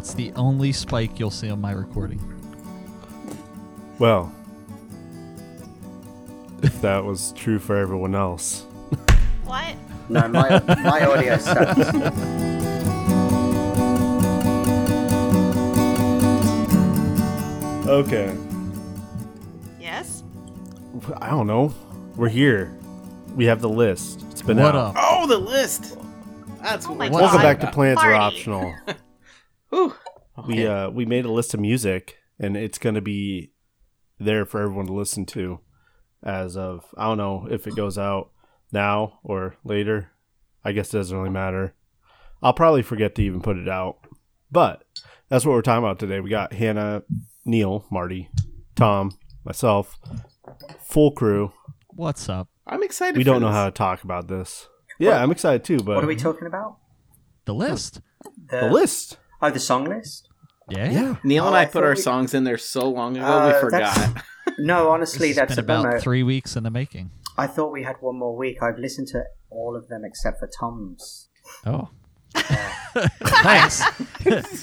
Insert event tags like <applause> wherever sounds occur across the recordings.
That's the only spike you'll see on my recording. Well, if that was true for everyone else. What? No, my, my audio sucks. Okay. Yes? I don't know. We're here. We have the list. It's been what out. up? Oh, the list. That's Oh what my we're God. Welcome back to about. Plans Are Marty. Optional. <laughs> Whew. We uh we made a list of music and it's gonna be there for everyone to listen to as of I don't know if it goes out now or later. I guess it doesn't really matter. I'll probably forget to even put it out. But that's what we're talking about today. We got Hannah, Neil, Marty, Tom, myself, full crew. What's up? I'm excited. We for don't know how to talk about this. Yeah, I'm excited too, but What are we talking about? The list. the list. Oh, the song list? Yeah. Yeah. Neil and Oh, I I put our we- songs in there so long ago Uh, we forgot. that's- <laughs> No, honestly, It's that's been a about bummer. three weeks in the making. I thought we had one more week. I've listened to all of them except for Tom's. Oh. <laughs> Thanks.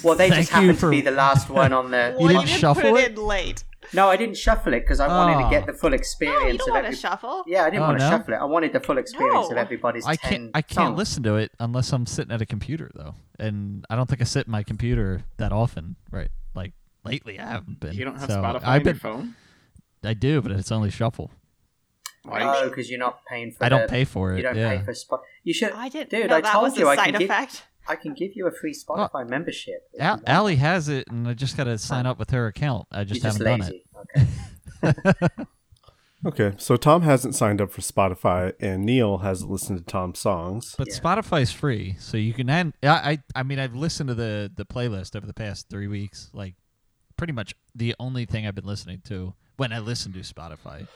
Well, they just Thank you happened to be the last one on the. Well, you didn't didn't shuffle put it? it in late. No, I didn't shuffle it because I wanted to Oh. get ah. the full No, experience oh, you don't of want every. to shuffle. Yeah, I didn't Oh, want to no? shuffle it. I wanted the full experience of everybody's. I can't I can't songs. listen to it unless I'm sitting at a computer though. And I don't think I sit in my computer that often, right? Like lately I haven't been. You don't have So Spotify I've on been your phone? I do, but it's only shuffle. Why? Oh, because you're not paying for. I don't the- pay for it. You don't yeah. pay for spot. You should. I didn't Dude, know I that told was you a I side Effect. give. Effect. I can give you a free Spotify membership. if Al- Allie has it, and I just got to sign up with her account. I just You're haven't done it. lazy. Okay. <laughs> Okay, so Tom hasn't signed up for Spotify, and Neil hasn't listened to Tom's songs. But Yeah. Spotify's free, so you can. Add, I, I I mean, I've listened to the the playlist over the past three weeks. Like, pretty much the only thing I've been listening to when I listen to Spotify,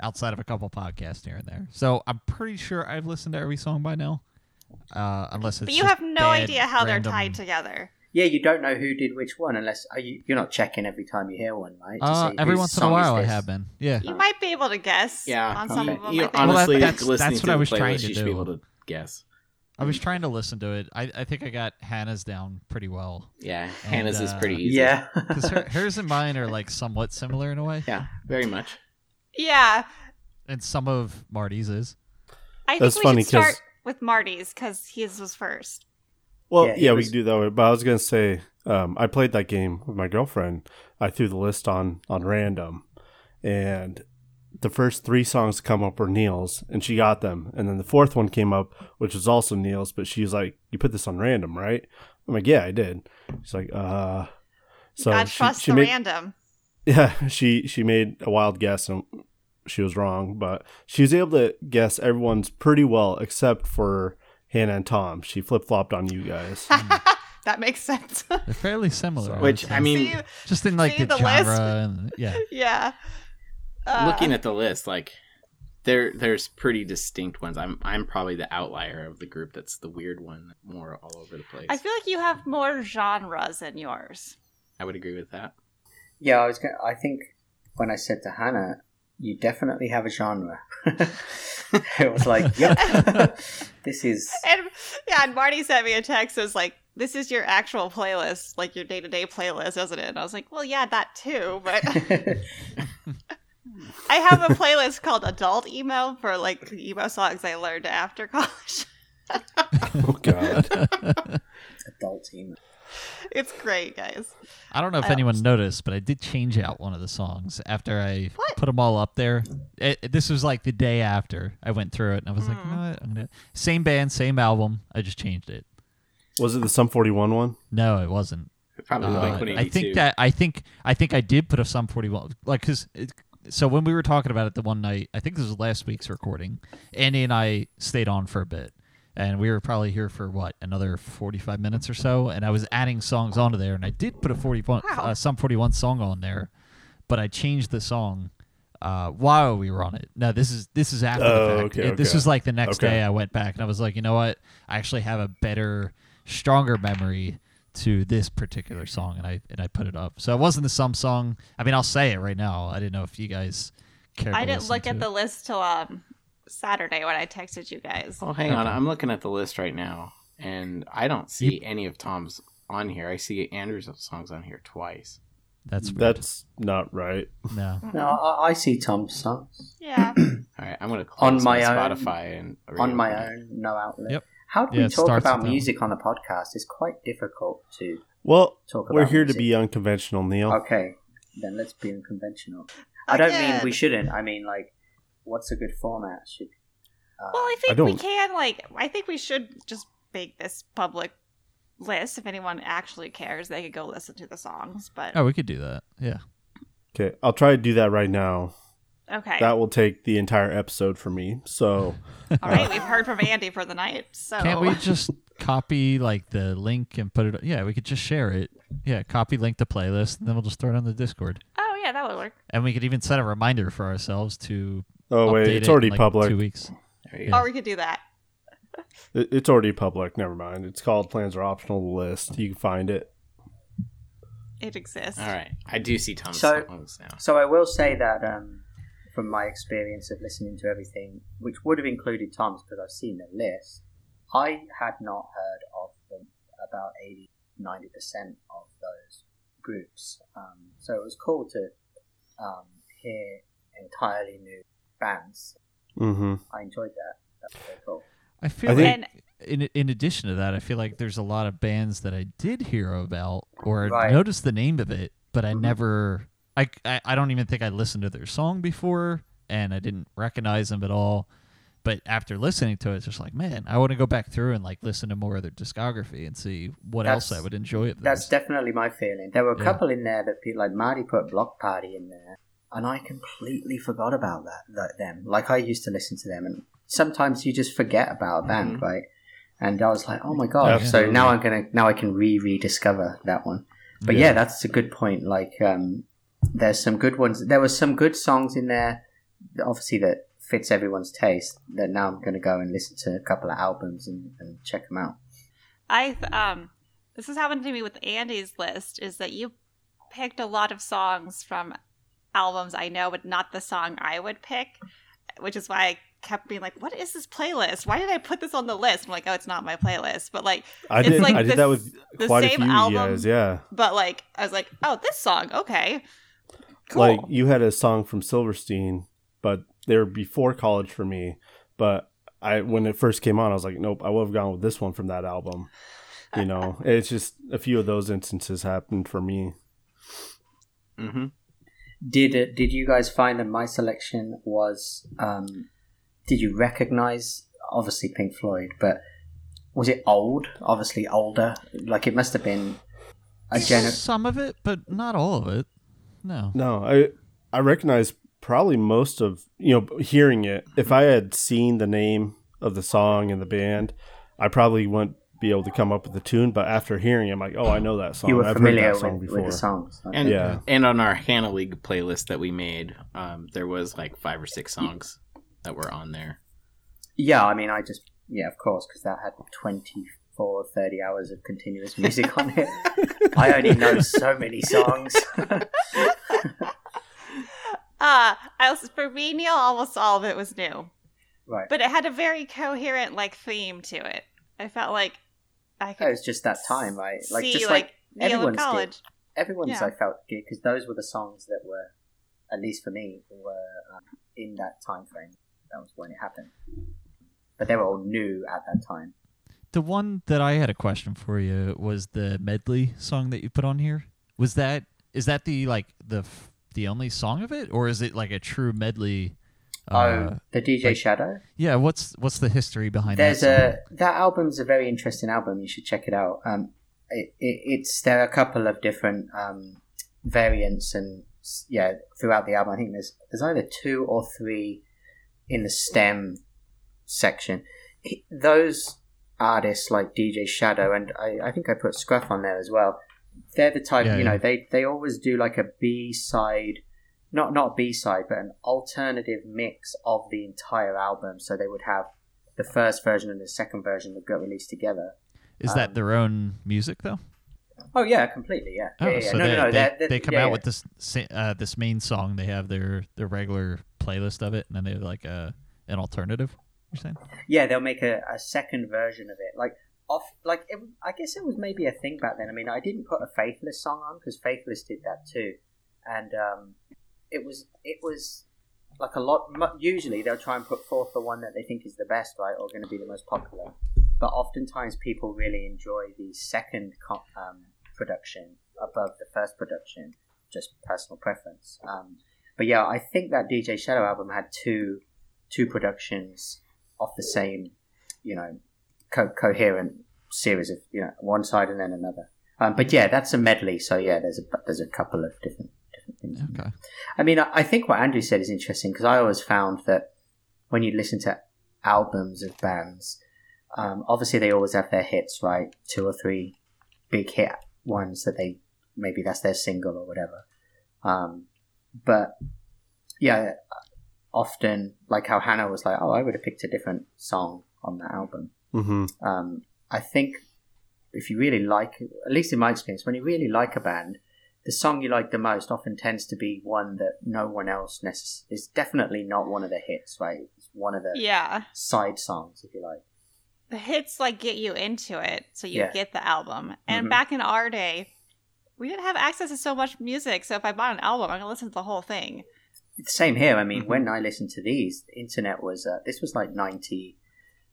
outside of a couple podcasts here and there. So I'm pretty sure I've listened to every song by now, uh, unless it's. But you just have no idea how they're tied together. Yeah, you don't know who did which one unless are you, you're not checking every time you hear one, right? Uh, every once in a while, I have been. Yeah. You might be able to guess Yeah. on some you, of them. you I think. Well, that- honestly, that's- listening that's to what I was trying to you should be do. able to guess. I was trying to listen to it. I, I think I got Hannah's down pretty well. Yeah, And, Hannah's is uh, pretty easy. Yeah. <laughs> Because her, hers and mine are like somewhat similar in a way, Yeah, very much. yeah, and some of Marty's is. I think That's we funny should start 'cause- with Marty's because his was first. Well, Yeah, yeah, it we can do that way. But I was gonna say, um, I played that game with my girlfriend. I threw the list on on random, and the first three songs to come up were Neil's, and she got them. And then the fourth one came up, which was also Neil's, but she was like, "You put this on random, right?" I'm like, "Yeah, I did." She's like, "Uh." So God she, trust she the made, random. <laughs> yeah, she she made a wild guess and she was wrong, but she was able to guess everyone's pretty well except for Hannah and Tom. She flip flopped on you guys. <laughs> that makes sense. They're fairly <laughs> similar. would Which. I mean, See, just in like the, the genre list? and yeah. <laughs> yeah. Uh, looking at the list, like there there's pretty distinct ones. I'm I'm probably the outlier of the group that's the weird one, more all over the place. I feel like you have more genres than yours. I would agree with that. Yeah, I was. Gonna, I think when I said to Hannah, "You definitely have a genre," <laughs> it was like, "Yep, <laughs> this is." And yeah, and Marty sent me a text. It was like, "This is your actual playlist, like your day to day playlist, isn't it?" And I was like, "Well, yeah, that too." But <laughs> I have a playlist called Adult Emo for like emo songs I learned after college. oh god. Adult team. It's great, guys. I don't know if I anyone noticed, but I did change out one of the songs after I What? put them all up there. It, it- this was like the day after I went through it, and I was like, you know what? I'm gonna same band, same album. I just changed it. Was it the Sum 41 one? No, it wasn't. Probably Uh, Blink I think that I think I think I did put a Sum 41 like because so when we were talking about it the one night, I think this was last week's recording. Andy and I stayed on for a bit, and we were probably here for what another 45 minutes or so. And I was adding songs onto there, and I did put a 41 Wow. uh, Sum 41 song on there, but I changed the song. Uh, while we were on it, no, this is this is after Oh, the fact. okay, It- This okay. was like the next Okay. day. I went back and I was like, you know what? I actually have a better, stronger memory to this particular song, and I and I put it up. So it wasn't the some song. I mean, I'll say it right now. I didn't know if you guys cared. I to didn't look to at it. the list till um Saturday when I texted you guys. Oh, hang on. I'm looking at the list right now, and I don't see any of Tom's on here. I see Andrew's songs on here twice. That's weird. That's not right. no. No, I, I see Tom's songs Yeah. <clears throat> All right, I'm gonna close On my own- Spotify and on my it. own, no outlet. Yep. How do Yeah, we talk about music on the podcast? It's quite difficult to Well, talk about. we're here to be unconventional, Neil. Okay, then let's be unconventional. I don't mean we shouldn't. I mean like, what's a good format? Should uh, Well, I think I we can like. I think we should just make this public list. If anyone actually cares, they could go listen to the songs. But Oh, we could do that. Yeah. Okay, I'll try to do that right now. okay, That will take the entire episode for me. So, <laughs> all right. We've heard from Andy for the night. So Can't we just copy like the link and put it? Yeah, we could just share it. Yeah, copy link to playlist, and then we'll just throw it on the Discord. Oh yeah, that would work. And we could even set a reminder for ourselves to. Oh wait, update it's it already in, like, public. Two weeks. There Yeah. Or we could do that. <laughs> It- It's already public. Never mind. It's called Plans Are Optional List. You can find it. It exists. All right, I do see Tom's So- songs now. So I will say that um, from my experience of listening to everything, which would have included Tom's because I've seen the list, I had not heard of them, about 80 90% of those groups. Um, so it was cool to um, hear entirely new bands. Mm-hmm. I enjoyed that. That was very cool. I feel I like think- And in in addition to that, I feel like there's a lot of bands that I did hear about or Right. noticed the name of it, but I Mhm. never. I, I I don't even think I listened to their song before, and I didn't recognize them at all. But after listening to it, it's just like, man, I want to go back through and like listen to more of their discography and see what else I would enjoy of That's definitely my feeling. There were a Yeah. couple in there that people like Marty put Bloc Party in there, and I completely forgot about that, that them. Like I used to listen to them, and sometimes you just forget about a band, Mhm. right? And I was like, oh my god! So Absolutely. now I'm gonna now I can re rediscover that one. But yeah. that's a good point. Like um, there's some good ones. There was some good songs in there, obviously that fits everyone's taste. That now I'm gonna go and listen to a couple of albums and, and check them out. I um, this has happened to me with Andy's list. Is that you picked a lot of songs from albums I know, but not the song I would pick, which is why I kept being like, "What is this playlist? Why did I put this on the list?" I'm like, "Oh, it's not my playlist." But like, I It's did. like I did the that s- with the quite a same few album. guys. Yeah. but like, I was like, "Oh, this song, okay, cool." Like you had a song from Silverstein, but they were before college for me. But I, when it first came on, I was like, nope, I would have gone with this one from that album. You know, <laughs> it's just a few of those instances happened for me. Mm-hmm. Did it, did you guys find that my selection was? Um, did you recognize obviously Pink Floyd, but was it old? Obviously older. Like it must have been a gener- some of it, but not all of it. No. No, I I recognize probably most of you know hearing it. If I had seen the name of the song and the band, I probably wouldn't be able to come up with the tune. But after hearing it, I'm like, oh, I know that song. You were I've familiar heard that song with, before. with the songs. And Yeah. and on our Hannah League playlist that we made, um, there was like five or six songs that were on there. Yeah, I mean, I just yeah, of course, because that had 24, 30 hours of continuous music on it. I only know so many songs. <laughs> Uh, I was for me, Neil. Almost all of it was new, right. but it had a very coherent like theme to it. I felt like I could it's just that time, right? Like see just like, like Neil in everyone's did. college. everyone's, Yeah. I felt, good because those were the songs that were, at least for me, were um, in that time frame. That was when it happened. But they were all new at that time. The one that I had a question for you was the medley song that you put on here. Was that is that the like the the only song of it, or is it like a true medley? Uh, oh, the DJ like- Shadow. yeah. What's what's the history behind There's that? a that album's a very interesting album. You should check it out. Um, it, it, it's there are a couple of different um, variants and yeah throughout the album. I think there's there's either two or three in the stem section. Those artists like DJ Shadow and I, I think I put Scruff on there as well. They're the type Yeah, you know yeah. they they always do like a B side. Not not B side, but an alternative mix of the entire album. So they would have the first version and the second version that got released together. Is that um, their own music though? Oh yeah, completely. Yeah. Oh, yeah, yeah. so no, they, no, no. they, they're- come yeah, out with this uh, this main song. They have their their regular playlist of it, and then they have like a an alternative. You're saying? Yeah, they'll make a, a second version of it. Like off like it, I guess it was maybe a thing back then. I mean, I didn't put a Faithless song on because Faithless did that too, and um, it was it was like a lot. Usually, they'll try and put forth the one that they think is the best, right, or going to be the most popular. But oftentimes, people really enjoy the second um, production above the first production, just personal preference. Um, but yeah, I think that DJ Shadow album had two two productions off the same, you know, co- coherent series of you know one side and then another. Um, but yeah, that's a medley. So yeah, there's a there's a couple of different different things. in there. Okay. I mean, I I think what Andrew said is interesting because I always found that when you listen to albums of bands, um, obviously they always have their hits, right? Two or three big hit ones that they maybe that's their single or whatever. Um, but yeah, often like how Hannah was like, oh, I would have picked a different song on that album. Mm-hmm. Um, I think if you really like, at least in my experience, when you really like a band, the song you like the most often tends to be one that no one else necess- is definitely not one of the hits, right? It's one of the Yeah. side songs, if you like. The hits like get you into it, so you Yeah. get the album. And Mhm. back in our day, we didn't have access to so much music. So if I bought an album, I'm gonna listen to the whole thing. Same here. I mean, Mhm. when I listened to these, the internet was, uh, this was like 90,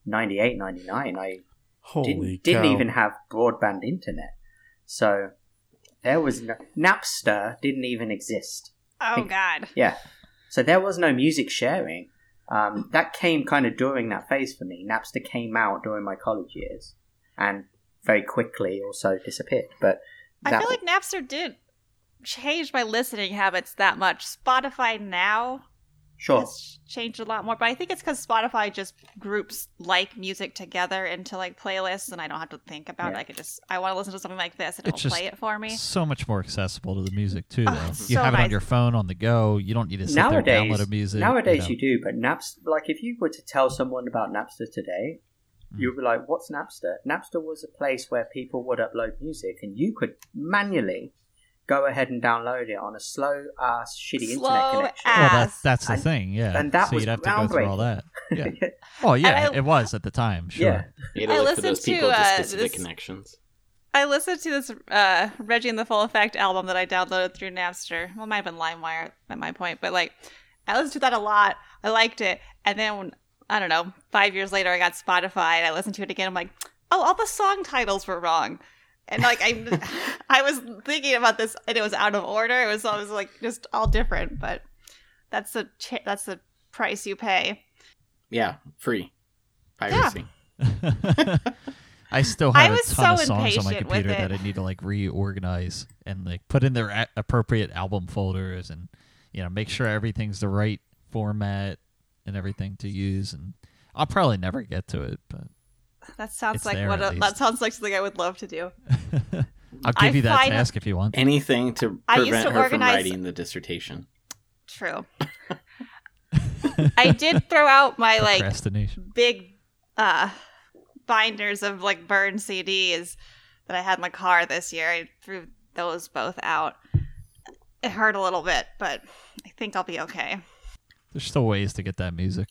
98, 99. I Holy didn't, cow! didn't even have broadband internet. So there was no, Napster didn't even exist. Oh Think- God. Yeah. So there was no music sharing. Um, that came kind of during that phase for me. Napster came out during my college years and very quickly also disappeared. But I feel like Napster did change my listening habits that much. Spotify now sure. has changed a lot more, but I think it's because Spotify just groups like music together into like playlists, and I don't have to think about it. I could just I want to listen to something like this, and It's it'll just play it for me. So much more accessible to the music too, Oh, though. it's you so have it on your phone on the go. You don't need to sit there and Nowadays, download a music. nowadays know. you do, but Napster. like if you were to tell someone about Napster today, Mm. you'd be like, "What's Napster?" Napster was a place where people would upload music, and you could manually go ahead and download it on a slow ass shitty Slow internet connection. Well, ass. that's that's the And- thing, yeah. and that so was you'd have to go through all that. <laughs> Yeah. Well, yeah, I- it was at the time. Sure. Yeah. You gotta I look for listened those people to, uh, the specific this- connections. I listened to this uh, Reggie and the Full Effect album that I downloaded through Napster. Well, it might have been LimeWire at my point, but like I listened to that a lot. I liked it, and then when, I don't know, five years later, I got Spotify and I listened to it again. I'm like, oh, all the song titles were wrong, and like I, <laughs> I was thinking about this, and it was out of order. It was always like just all different, but that's the cha- that's the price you pay. Yeah, free piracy. <laughs> I still I have was a ton so of songs on my computer that. I need to like reorganize and like put in their a- appropriate album folders and you know make sure everything's the right format and everything to use and I'll probably never get to it, but That sounds It's like there what a, that sounds like something I would love to do. <laughs> I'll I give you that task if you want. Anything to I used prevent to her organize- from writing the dissertation. True. <laughs> I did throw out my like big uh binders of like burned CDs that I had in the car this year. I threw those both out. It hurt a little bit, but I think I'll be okay. There's still ways to get that music.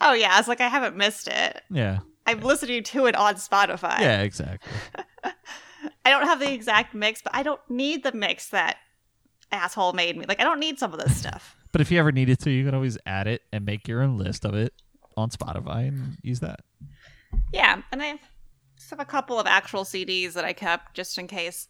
Oh yeah, it's like I haven't missed it. Yeah. I'm listening to it on Spotify. Yeah, exactly. <laughs> I don't have the exact mix, but I don't need the mix that asshole made me. Like I don't need some of this stuff. <laughs> But if you ever needed to, you can always add it and make your own list of it on Spotify and use that. Yeah, and I just have a couple of actual CDs that I kept just in case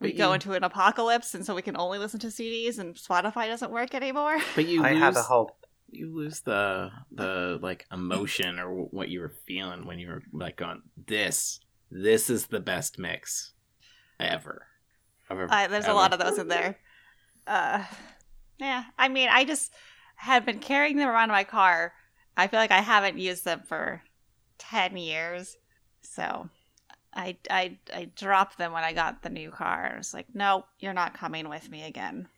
we But go you- into an apocalypse, and so we can only listen to CDs, and Spotify doesn't work anymore. But you I lose, have a whole you lose the the like emotion or what you were feeling when you were like going this this is the best mix ever. Ever- Uh, there's a lot of those in there. Uh, yeah, I mean, I just had been carrying them around in my car. I feel like I haven't used them for ten years, so I I I dropped them when I got the new car. I was like, no, you're not coming with me again.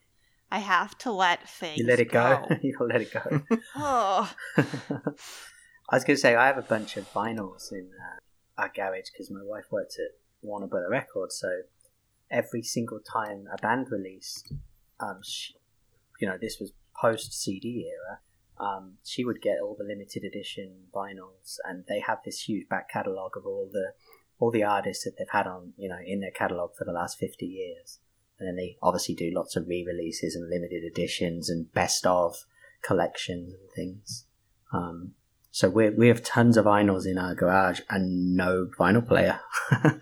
I have to let things. you let it go. go. <laughs> you let it go. oh, <laughs> I was going to say I have a bunch of vinyls in uh, our garage because my wife worked at Warner Brother Records, so every single time a band released, um, she, you know, this was post CD era. Um, she would get all the limited edition vinyls, and they have this huge back catalogue of all the all the artists that they've had on, you know, in their catalog for the last 50 years. And then they obviously do lots of re-releases and limited editions and best of collections and things. Um, so we we have tons of vinyls in our garage and no vinyl player. <laughs>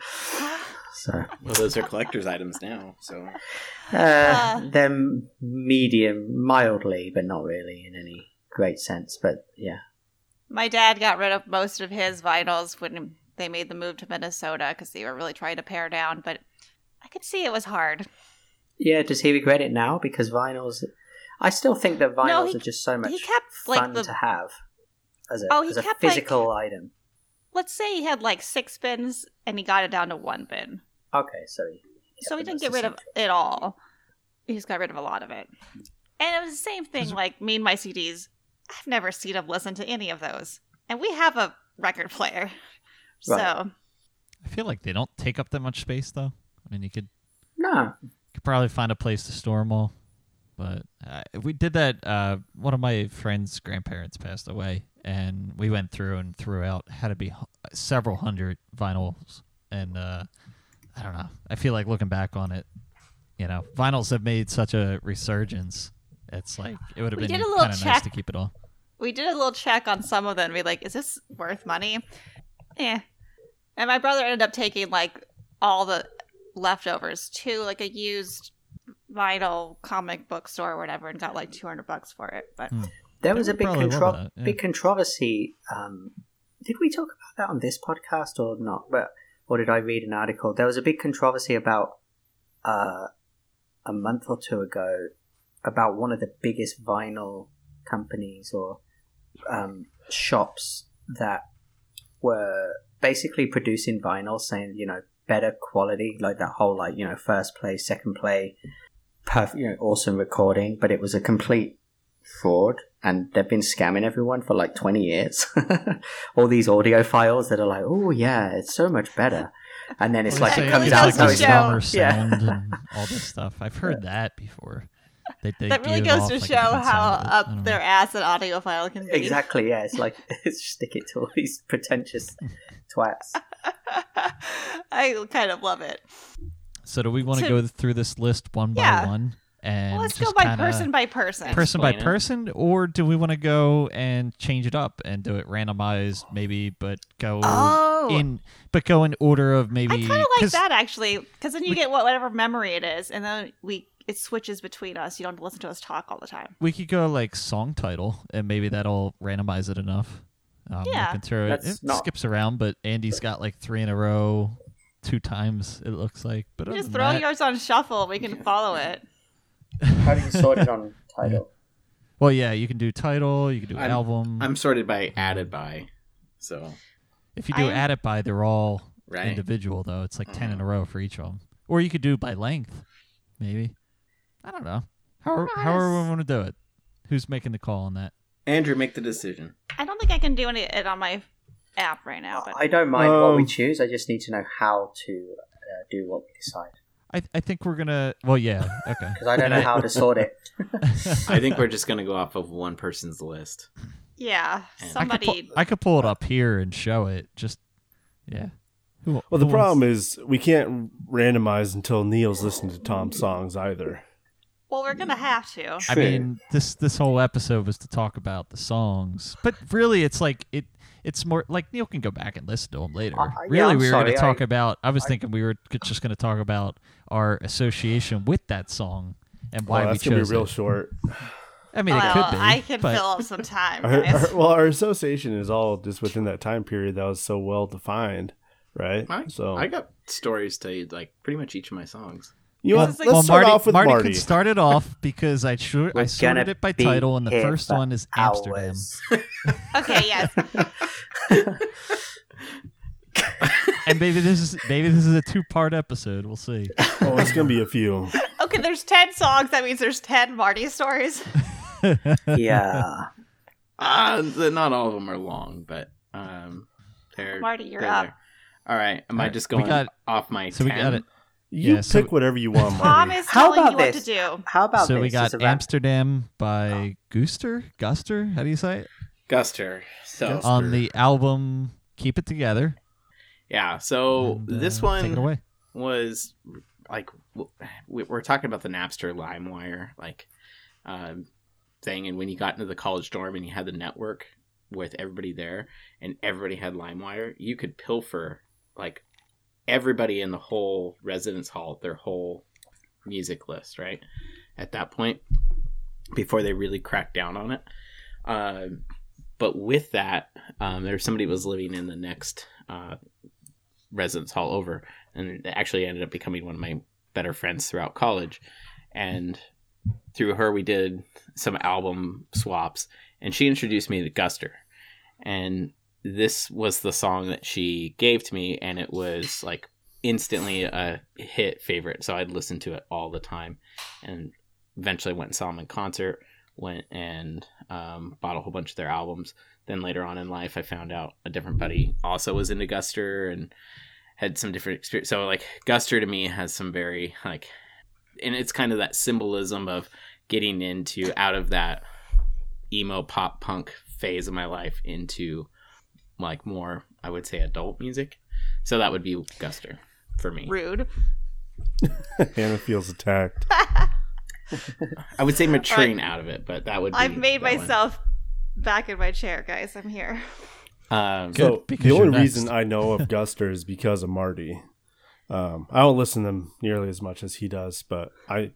so Well, those are collector's items now. So uh, Uh. they're medium, mildly, but not really in any great sense. But yeah, My dad got rid of most of his vinyls when they made the move to Minnesota because they were really trying to pare down. But I could see it was hard. yeah. Does he regret it now because vinyls? I still think that vinyls he- are just so much he kept like fun the. to have as a Oh, he as a kept, like- physical item. Let's say he had like six bins and he got it down to one bin. Okay, so he, so he didn't get rid of it all. He just got rid of a lot of it. And it was the same thing, like me and my CDs. I've never seen him listen to any of those. And we have a record player. So I feel like they don't take up that much space, though. I mean, you could No, could probably find a place to store them all. But uh, we did that. Uh, one of my friend's grandparents passed away, and we went through and threw out had to be hu- several hundred vinyls. And uh, I don't know. I feel like looking back on it, you know, vinyls have made such a resurgence. It's like it would have We been did a little kind of nice to keep it all. we did a little check on some of them and be like, is this worth money? Yeah. And my brother ended up taking like all the leftovers to like a used vinyl comic book store or whatever and got like 200 bucks for it. But Hmm. there was a big contro- that, yeah. big controversy. Um, did we talk about that on this podcast or not? But or did I read an article? There was a big controversy about uh, a month or two ago about one of the biggest vinyl companies or um, shops that were basically producing vinyl, saying you know better quality, like that whole like you know first play, second play, perfect, you know, awesome recording, but it was a complete fraud and they've been scamming everyone for like 20 years <laughs> all these audiophiles that are like oh yeah it's so much better and then it's Well, like it comes out goes like to a show- Yeah. sound and <laughs> all this stuff. I've heard that before. They, they that really goes off to like show how sound, but I up their ass an audiophile can be. exactly yeah it's like <laughs> stick it to all these pretentious twats <laughs> I kind of love it. So do we want to To- go through this list one by Yeah. one and Well, let's go by person by person. person by it. person, or do we want to go and change it up and do it randomized, maybe, but go oh, in, but go in order of maybe. I kind of like that actually, because then you we- get what- whatever memory it is, and then we it switches between us. You don't have to listen to us talk all the time. We could go like song title, and maybe that'll randomize it enough. Um, Yeah. looking through it, That's it not- skips around, but Andy's got like three in a row, two times it looks like. But You just throw that- yours on shuffle. We can follow it. <laughs> how do you sort it on <laughs> title Well, yeah, you can do title, you can do I'm- album. I'm sorted by added by. So if you do I'm- add it by, they're all right. individual though. It's like ten in a Mhm. row for each of them. Or you could do it by length, maybe. I don't know. How don't how however we want to do it. Who's making the call on that? Andrew, make the decision. I don't think I can do any it on my app right now, but i don't mind what we Um, choose i just need to know how to uh, do what we decide I I think we're gonna. Well, yeah, okay. <laughs> because i don't know how to sort it <laughs> I think we're just gonna go off of one person's list. yeah, And- I could, pull, somebody. I could pull it up here and show it. Just yeah. Who, Well, the problem is we can't randomize until Neil's listened to Tom's songs either. Well, we're gonna have to. I True. mean, this this whole episode was to talk about the songs, but really, it's like it. It's more like Neil can go back and listen to them later. Uh, yeah, really, I'm we were going to talk I- about. I was I- thinking we were just going to talk about our association with that song and why Well, we that's gonna be real it. short. <sighs> I mean, well, it could be. I can but fill up some <laughs> time, Our, our- well, our association is all just within that time period that was so well defined, right? I, so I got stories to like pretty much each of my songs. You know, This what? is like- let's well, start Marty, off with Marty, Marty. could start it off <laughs> because I sure I sorted it by title, and the first one is Amsterdam. <laughs> Okay, yes. <laughs> and maybe this is maybe this is a two part episode. We'll see. oh, it's gonna be a few. Okay, there's ten songs. That means there's ten Marty stories. yeah Uh, not all of them are long, but um, they're Marty, you're they're up. there. All right, am I Alright, just going got- off my? so we got it. You Yeah, so- pick whatever you want, Tom Marty. is How telling about you what this? to do. how about so this we got Amsterdam by Gooster, Guster. How do you say it? Guster. So Guster. On the album "Keep It Together." Yeah. So And, uh, this one away. was like we- we're talking about the Napster LimeWire like um, thing, and when you got into the college dorm and you had the network with everybody there, and everybody had LimeWire, you could pilfer like everybody in the whole residence hall their whole music list, right? At that point, before they really cracked down on it. Um, but with that, um, there was somebody was living in the next uh, residence hall over, and actually ended up becoming one of my better friends throughout college. And through her, we did some album swaps, and she introduced me to Guster. And this was the song that she gave to me, and it was like instantly a hit favorite. So I'd listen to it all the time, and eventually went and saw them in concert. Went and um, bought a whole bunch of their albums. Then later on in life, I found out a different buddy also was into Guster and had some different experience. So like Guster to me has some very like, and it's kind of that symbolism of getting into out of that emo pop punk phase of my life into like more I would say adult music. So that would be Guster for me. Rude. <laughs> Hannah feels attacked. <laughs> I would say maturing out of it, but that would. Be I've made that one. myself back in my chair, guys. I'm here. Um, So because the only next. reason I know of Guster is because of Marty. Um, I don't listen to them nearly as much as he does, but I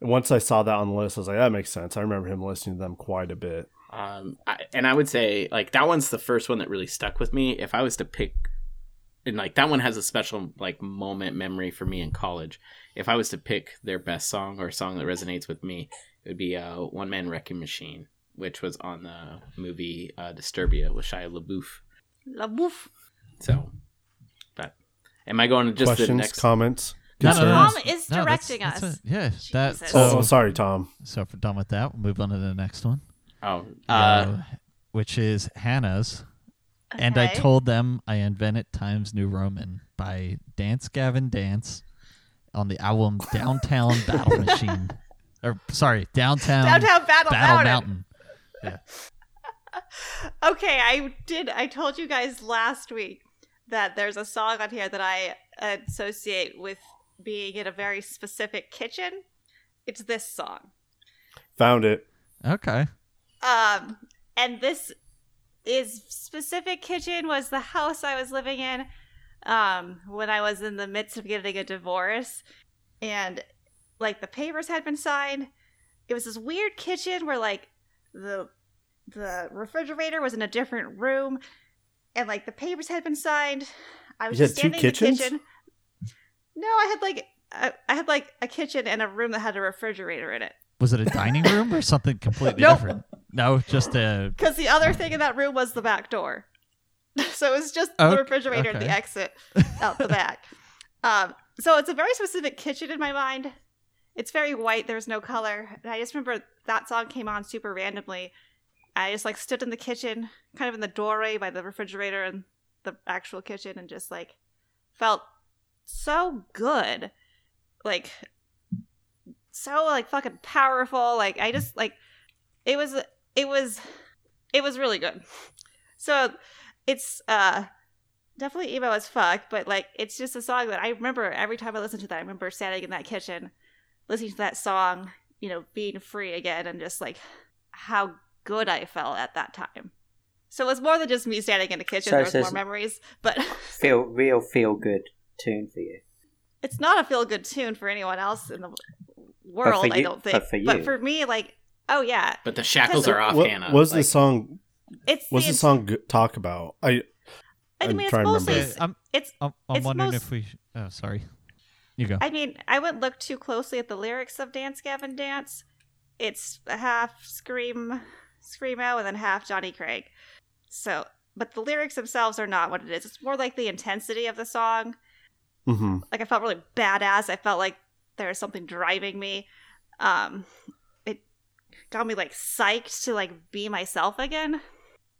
once I saw that on the list, I was like, that makes sense. I remember him listening to them quite a bit. Um, I, and I would say like that one's the first one that really stuck with me. If I was to pick, and like that one has a special like moment memory for me in college. If I was to pick their best song or song that resonates with me, it would be uh, "One Man Wrecking Machine," which was on the movie uh, Disturbia with Shia LaBeouf. La bouffe. So, but am I going to just the next? comments, No, no, no, concerns? Tom is No, that's- directing that's us. it. Yeah, that. Jesus. So, oh, sorry, Tom. so if we're done with that, we'll move on to the next one, oh, uh, uh, which is Hannah's. And I told them I invented Times New Roman by Dance Gavin Dance on the album Downtown Battle <laughs> Machine. Or sorry, Downtown, Downtown Battle, Battle Mountain. Mountain. <laughs> Okay, I did. I told you guys last week that there's a song on here that I associate with being in a very specific kitchen. It's this song. Found it. Okay. Um, and this is specific kitchen was the house I was living in um when I was in the midst of getting a divorce and like the papers had been signed. It was this weird kitchen where like the the refrigerator was in a different room and like the papers had been signed. I was You just had two standing in the kitchens? kitchen. No, I had like I, I had like a kitchen and a room that had a refrigerator in it. Was it a dining room or something completely <laughs> Nope. different? No, just a. Because the other thing in that room was the back door. <laughs> so it was just Okay, the refrigerator and the exit out the back. <laughs> Um, so it's a very specific kitchen in my mind. It's very white. There's no color. And I just remember that song came on super randomly. I just like stood in the kitchen, kind of in the doorway by the refrigerator and the actual kitchen, and just like felt so good. Like, so like fucking powerful. Like, I just like, it was it was it was really good so it's uh definitely emo as fuck but like it's just a song that i remember every time i listen to that i remember standing in that kitchen listening to that song you know being free again and just like how good i felt at that time so it was more than just me standing in the kitchen So there was more memories but <laughs> Feel real, feel good tune for you. it's not a feel good tune for anyone else in the world i don't think but for you. but for me like oh yeah but the shackles are off, What Hannah. was the song? it's was the int- song g- talk about? I i I'm it's trying to remember. mostly Yeah, I'm, it's I'm, I'm It's wondering most- if we. sh- Oh, sorry. You go. I mean, I wouldn't look too closely at the lyrics of Dance Gavin Dance. It's half scream, screamo, and then half Jonny Craig. So, but the lyrics themselves are not what it is. It's more like the intensity of the song. hmm Like I felt really badass. I felt like there was something driving me. Um, it got me like psyched to like be myself again.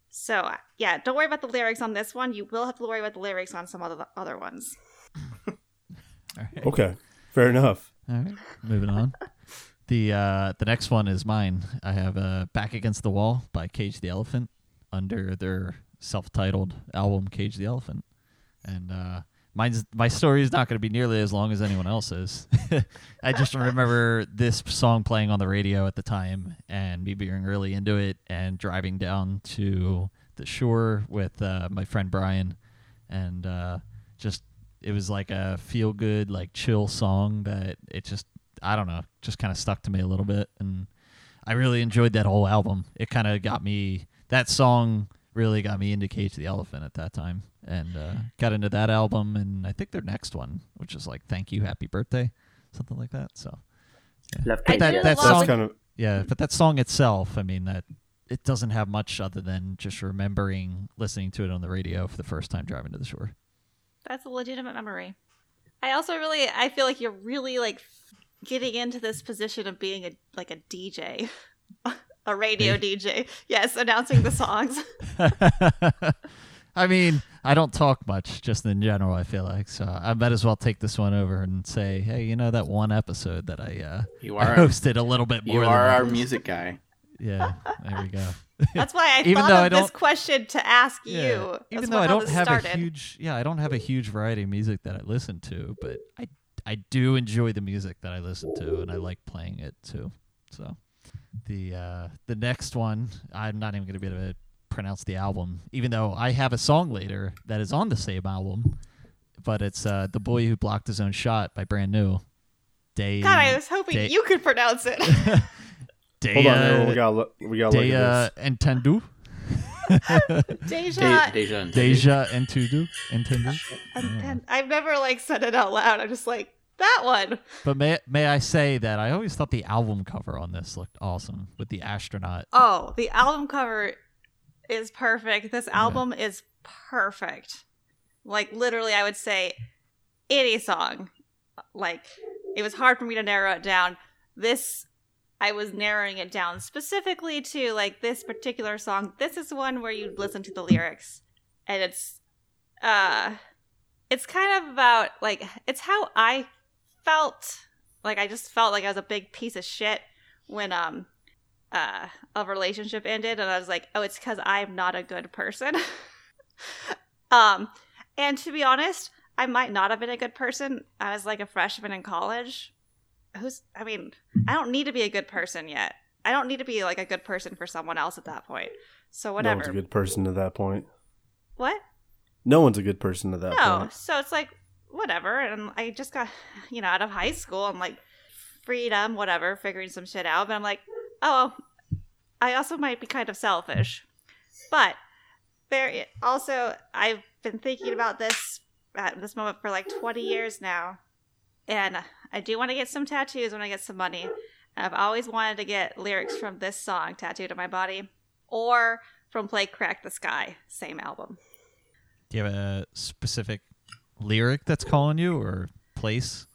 So yeah, don't worry about the lyrics on this one. You will have to worry about the lyrics on some other other ones. All right. <laughs> Okay, fair enough. All right, moving on. <laughs> The uh, the next one is mine. I have uh, "Back Against the Wall" by Cage the Elephant under their self-titled album "Cage the Elephant." and uh, mine's my story is not going to be nearly as long as anyone else's. <laughs> I just remember this song playing on the radio at the time, and me being really into it, and driving down to the shore with uh, my friend Brian, and uh, just it was like a feel good, like chill song that it just I don't know, just kind of stuck to me a little bit, and I really enjoyed that whole album. It kind of got me that song really got me into Cage the Elephant at that time, and uh, got into that album, and I think their next one, which is like "Thank You, Happy Birthday," something like that. So Love I Cage that- that song- kind of yeah, but that song itself, I mean that it doesn't have much other than just remembering listening to it on the radio for the first time driving to the shore. That's a legitimate memory. I also really, I feel like you're really like getting into this position of being a like a DJ, <laughs> a radio Me? DJ. Yes, announcing the songs. <laughs> I mean, I don't talk much, just in general. I feel like so. I might as well take this one over and say, hey, you know that one episode that I uh, You I hosted a little bit more. You are that. our music guy. Yeah, there we go. <laughs> That's why I <laughs> Even thought though of I this don't- question to ask you. Yeah. That's Even what- though I don't have started. a huge, yeah, I don't have a huge variety of music that I listen to, but I I do enjoy the music that I listen to, and I like playing it too. So the uh, the next one, I'm not even going to be able to pronounce the album, even though I have a song later that is on the same album, but it's uh, "The Boy Who Blocked His Own Shot" by Brand New. Day. God, I was hoping Day- you could pronounce it. <laughs> Day, hold on. uh, everyone, we got we got to look Day at uh, this. Entendu. <laughs> Deja. De- Deja. and Deja Entendu. Entendu. and, and I've never like said it out loud. I'm just like that one. But may may I say that I always thought the album cover on this looked awesome with the astronaut. Oh, the album cover is perfect. This album is perfect. Like literally, I would say any song. Like it was hard for me to narrow it down. This I was narrowing it down specifically to like this particular song. This is one where you listen to the lyrics and it's uh it's kind of about like it's how I felt like I just felt like I was a big piece of shit when um uh a relationship ended and I was like, "Oh, it's cuz I'm not a good person." <laughs> um and to be honest, I might not have been a good person. I was like a freshman in college. Who's I mean, I don't need to be a good person yet. I don't need to be like a good person for someone else at that point. So No whatever. one's a good person at that point. what? No one's a good person at that no. point. So it's like whatever. And I just got, you know, out of high school. I'm like freedom, whatever, figuring some shit out. But I'm like, oh, I also might be kind of selfish. But there also, I've been thinking about this at this moment for like 20 years now. And I do want to get some tattoos when I get some money. I've always wanted to get lyrics from this song tattooed on my body or from Play Crack the Sky, same album. Do you have a specific lyric that's calling you or place?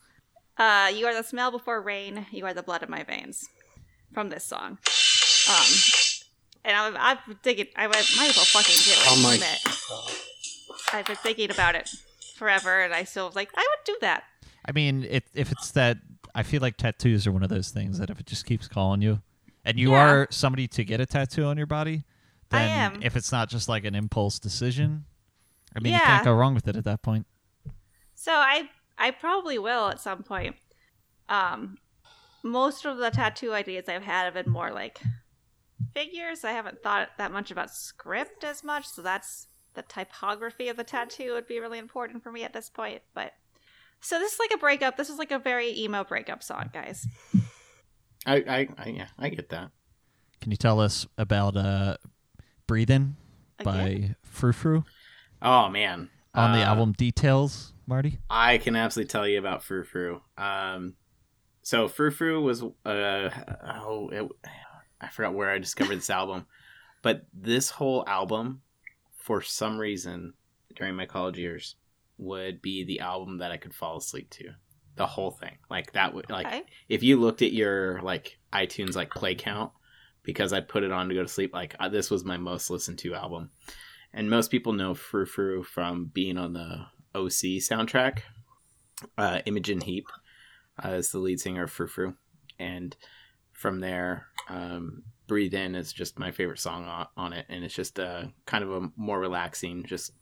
Uh, you are the smell before rain. You are the blood in my veins. From this song. Um, and I'm, I'm thinking, I might might as well fucking do it. Oh my- admit. I've been thinking about it forever, and I still was like, I would do that. I mean, if if it's that, I feel like tattoos are one of those things that if it just keeps calling you, and you Yeah. are somebody to get a tattoo on your body, I then am. if it's not just like an impulse decision, I mean, you can't go wrong with it at that point. So I I probably will at some point. Um, most of the tattoo ideas I've had have been more like figures. I haven't thought that much about script as much, so that's the typography of the tattoo would be really important for me at this point. But so this is like a breakup. This is like a very emo breakup song, guys. I, I, I, yeah, I get that. Can you tell us about uh, "Breathe In" Again? by Frou Frou Oh man, on the Uh, album Details, Marty? I can absolutely tell you about Frou Frou. Um, so Frou Frou was uh oh it, I forgot where I discovered this album, but this whole album, for some reason, during my college years, would be the album that I could fall asleep to. The whole thing, like that would like if you looked at your like iTunes like play count, because I put it on to go to sleep, like uh, this was my most listened to album. And most people know Frou Frou from being on the OC soundtrack. Uh, Imogen Heap uh, is the lead singer of Frou Frou. And from there, um, Breathe In is just my favorite song on, on it. And it's just uh, kind of a more relaxing, just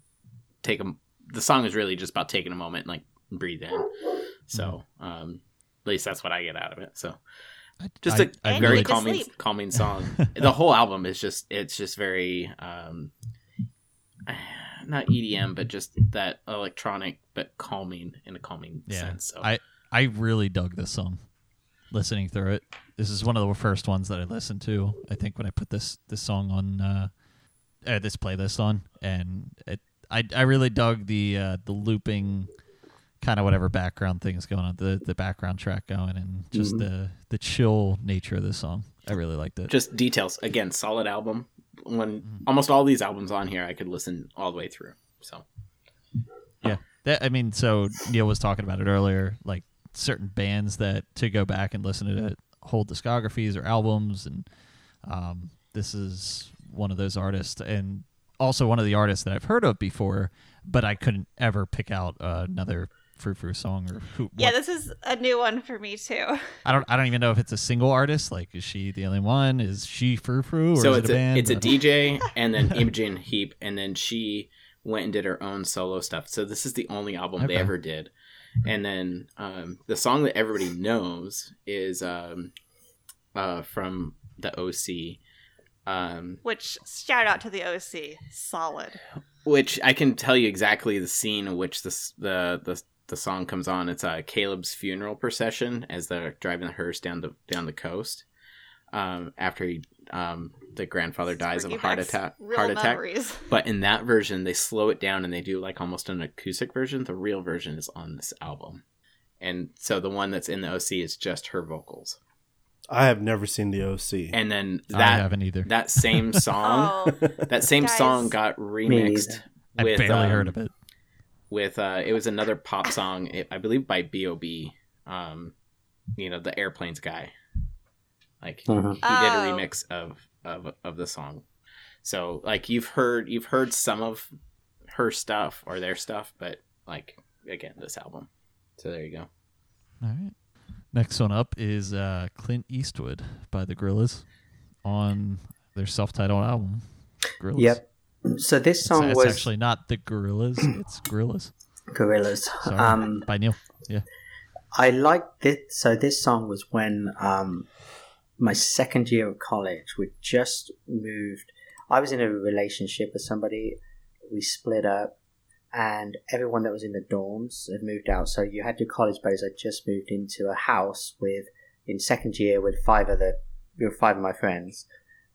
take a the song is really just about taking a moment and like breathe in. So um, at least that's what I get out of it. So just I- a I And very calming calming <laughs> song. the whole album is just it's just very um, <sighs> not EDM, but just that electronic but calming in a calming Yeah. sense. So I I really dug this song. Listening through it, this is one of the first ones that I listened to. I think when I put this this song on uh, uh this playlist on, and it I I really dug the uh, the looping kind of whatever background things going on, the the background track going, and just Mhm. the the chill nature of this song. I really liked it. just details again, solid album. When Mhm. almost all these albums on here, I could listen all the way through. So yeah, That, I mean, so Neil was talking about it earlier, like certain bands that to go back and listen to whole discographies or albums, and um, this is one of those artists, and also one of the artists that I've heard of before, but I couldn't ever pick out uh, another Frou Frou song or who. Yeah, what- this is a new one for me too. <laughs> I don't. I don't even know if it's a single artist. Like, is she the only one? Is she Frou Frou or so is it's it a a, band? it's a I don't- DJ and then Imogen Heap, and then she went and did her own solo stuff. So this is the only album they ever did. And then um, the song that everybody knows is um, uh, from the OC, um, Which shout out to the OC, solid. which I can tell you exactly the scene in which this the the the song comes on. It's uh, Caleb's funeral procession as they're driving the hearse down the down the coast. Um, after he, um, the grandfather dies of a heart attack. Heart attack. memories. <laughs> But in that version, they slow it down and they do like almost an acoustic version. The real version is on this album, and so the one that's in the OC is just her vocals. I have never seen the OC. And then I that haven't either. that same <laughs> song, Oh, that same Guys. song got remixed neither. I with barely um, heard of it. with uh it was another pop song it, i believe by B.o.B um you know the airplanes guy like Mhm. he did Oh. a remix of of of the song so like you've heard you've heard some of her stuff or their stuff but like again this album so there you go All right. Next one up is uh, Clint Eastwood by the Gorillaz on their self-titled album. Gorillaz. Yep. So this song it's was actually not the Gorillaz; it's Gorillaz. Gorillaz. Sorry, Um, by Neil. Yeah. I liked it. So this song was when um, my second year of college. We just moved. I was in a relationship with somebody. We split up, and everyone that was in the dorms had moved out. So you had your college buddies. I just moved into a house with in second year with five other, with five of my friends.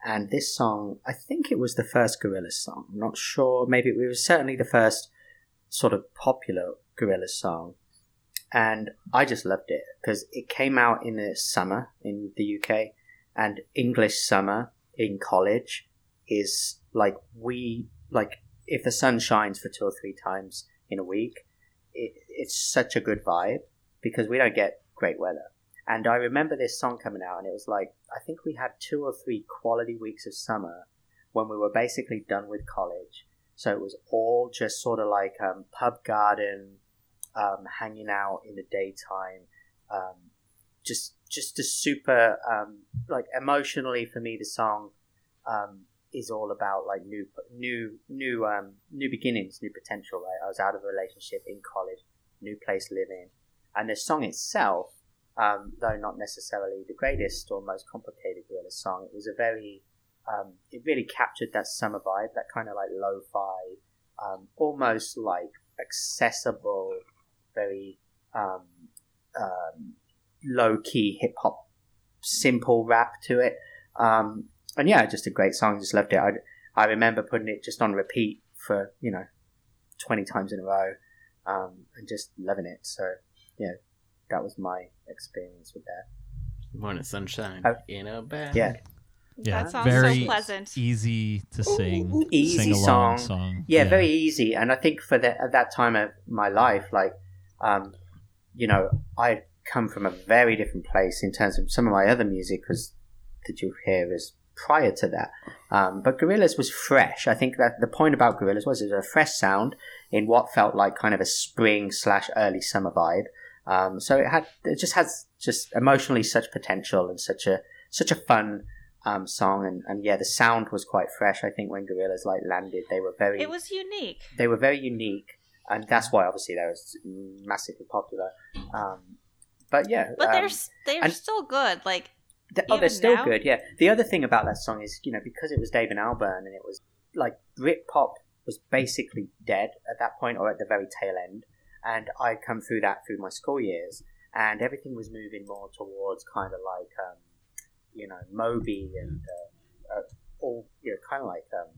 And this song, I think it was the first Gorillaz song. I'm not sure. Maybe it was certainly the first sort of popular Gorillaz song and I just loved it because it came out in the summer in the UK, and English summer in college is like we like if the sun shines for two or three times in a week, it, it's such a good vibe because we don't get great weather. And I remember this song coming out, and it was like I think we had two or three quality weeks of summer when we were basically done with college. So it was all just sort of like um, pub garden, um, hanging out in the daytime, um, just just a super um, like emotionally for me. The song um, is all about like new new new um, new beginnings, new potential. Right, I was out of a relationship in college, new place living, and the song itself, um, though not necessarily the greatest or most complicated Gorilla song, it was a very it really captured that summer vibe, that kind of like lo-fi, almost like accessible, very um, um, low-key hip hop, simple rap to it. Um, and yeah, just a great song. Just loved it. I, I remember putting it just on repeat for you know twenty times in a row, um, and just loving it. So yeah, that was my experience with that. morning sunshine Oh. in a bag Yeah. Yeah, that sounds very so pleasant. easy to sing, Easy sing along song. song. yeah, very easy. And I think for the, at that time of my life, like, um, you know, I come from a very different place in terms of some of my other music was that you hear is prior to that. Um, but Gorillaz was fresh. I think that the point about Gorillaz was it was a fresh sound in what felt like kind of a spring slash early summer vibe. Um, so it had it just has just emotionally such potential and such a such a fun um, song and, and yeah the sound was quite fresh. I think when Gorillaz like landed they were very It was unique. they were very unique. And that's why obviously they was massively popular. Um, but yeah, But um, they're they're still good. Like th- oh, they're still now? good. Yeah. The other thing about that song is, you know, because it was David Albarn and it was like Britpop was basically dead at that point or at the very tail end, and I'd come through that through my school years, and everything was moving more towards kind of like, um, you know, Moby and uh, uh, all, you know, kind of like um,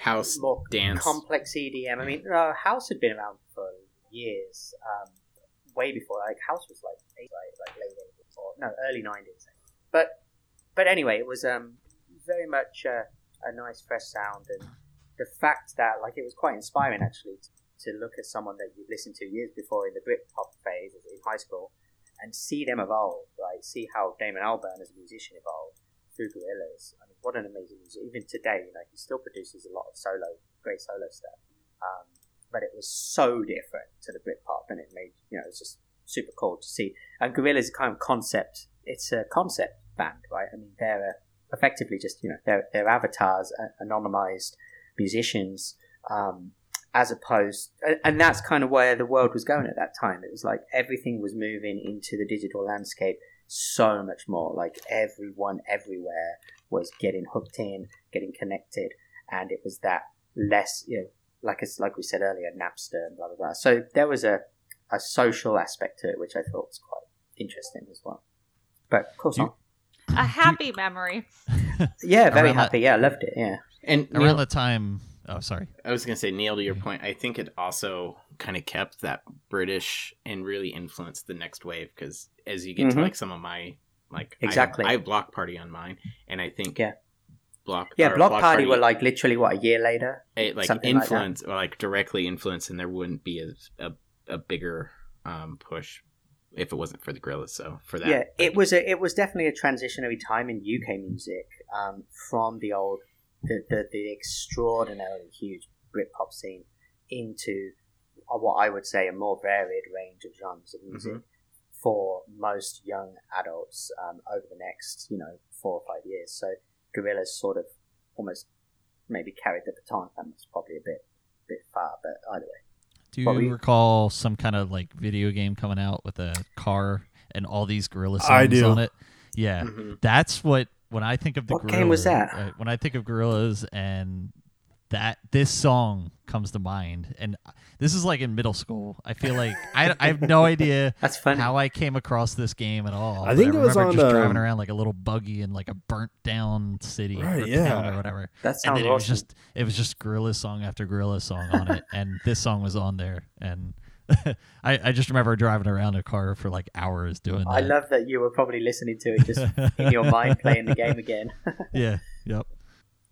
House more dance. complex EDM. I mean, uh, House had been around for years, um, way before. Like House was like eight, like, late eighties or no, early nineties. But but anyway, it was um, very much uh, a nice fresh sound, and the fact that like it was quite inspiring actually to, to look at someone that you listened to years before in the Britpop phase in high school and see them evolve, right? See how Damon Albarn as a musician evolved through Gorillaz. I what an amazing music! Even today, you know, he still produces a lot of solo, great solo stuff. Um, but it was so different to the Britpop, and it made you know it was just super cool to see. And Gorillaz is a kind of concept. It's a concept band, right? I mean, they're uh, effectively just you know they're, they're avatars, uh, anonymized musicians. Um, as opposed, and that's kind of where the world was going at that time. It was like everything was moving into the digital landscape so much more. Like everyone everywhere was getting hooked in, getting connected, and it was that less, you know, like it's like we said earlier, Napster and blah blah blah. So there was a a social aspect to it, which I thought was quite interesting as well. But of course, you- not. a happy memory. <laughs> yeah, very Around that- happy. Yeah, I loved it. Yeah, And Around Neil, the time, oh sorry, I was gonna say Neil, to your point, I think it also kind of kept that British and really influenced the next wave because as you get to Mhm. like some of my like Exactly. I have, Bloc Party on mine, and I think Yeah. Bloc yeah. or Bloc, Party, were like literally what a year later. it, like something like influence or like directly influence, and there wouldn't be a a, a bigger um, push if it wasn't for the Gorillaz. So for that, yeah, it was a it was definitely a transitionary time in UK music um, from the old the, the the extraordinarily huge Britpop scene into what I would say a more varied range of genres of music Mhm. For most young adults um, over the next you know four or five years. So Gorillaz sort of almost maybe carried the baton. That was probably a bit bit far, but either way. do you What were you- recall some kind of like video game coming out with a car and all these gorilla songs I do. on it? Yeah, Mhm. that's what when I think of the What game was that? uh, when I think of Gorillaz and that this song comes to mind, and this is like in middle school. I feel like I, I have no <laughs> idea That's funny. how I came across this game at all. I but think it was remember on, just driving um, around like a little buggy in like a burnt down city Right, or yeah. or whatever. that And sounds then it was awesome. just it was just gorilla song after gorilla song on it, and this song was on there, and <laughs> I, I just remember driving around a car for like hours doing that. I love that you were probably listening to it just in your mind playing the game again. <laughs> yeah, yep.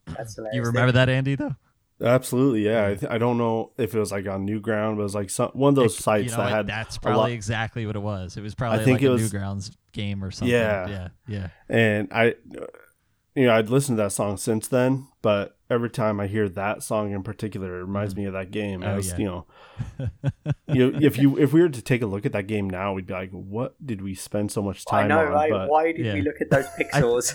That's hilarious. You remember that, Andy? Though Absolutely, yeah. I, th- I don't know if it was like on Newground, but it was like some one of those It- sites you know that what, had, that's probably exactly what it was. It was probably I think like it a was- Newgrounds game or something. Yeah. yeah, yeah. and I, you know, I'd listened to that song since then, but every time I hear that song in particular, it reminds mm-hmm. me of that game. Oh, I was, yeah. you know, you know, if you if we were to take a look at that game now, we'd be like, what did we spend so much time I know, on? right? But Why did yeah. we look at those <laughs> pixels?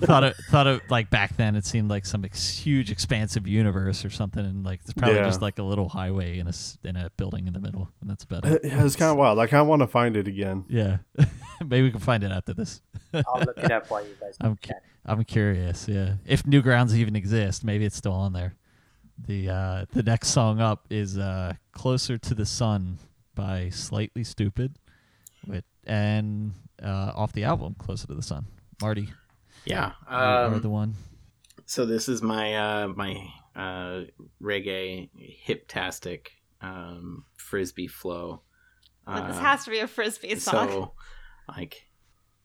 <laughs> thought it thought it like back then it seemed like some ex- huge expansive universe or something, and like it's probably Yeah. just like a little highway in a s- in a building in the middle, and that's about it. yeah, it's kind of wild. I kind of want to find it again. Yeah, <laughs> maybe we can find it after this. I'll look it up while you guys I'm chat. I'm curious. Yeah, if Newgrounds even exist, maybe it's still on there. The uh, the next song up is uh, "Closer to the Sun" by Slightly Stoopid, with and uh, off the album "Closer to the Sun." Marty, yeah. you are Um, the one. So this is my uh, my uh, reggae hiptastic um, frisbee flow. But this Uh, has to be a frisbee song. So, like,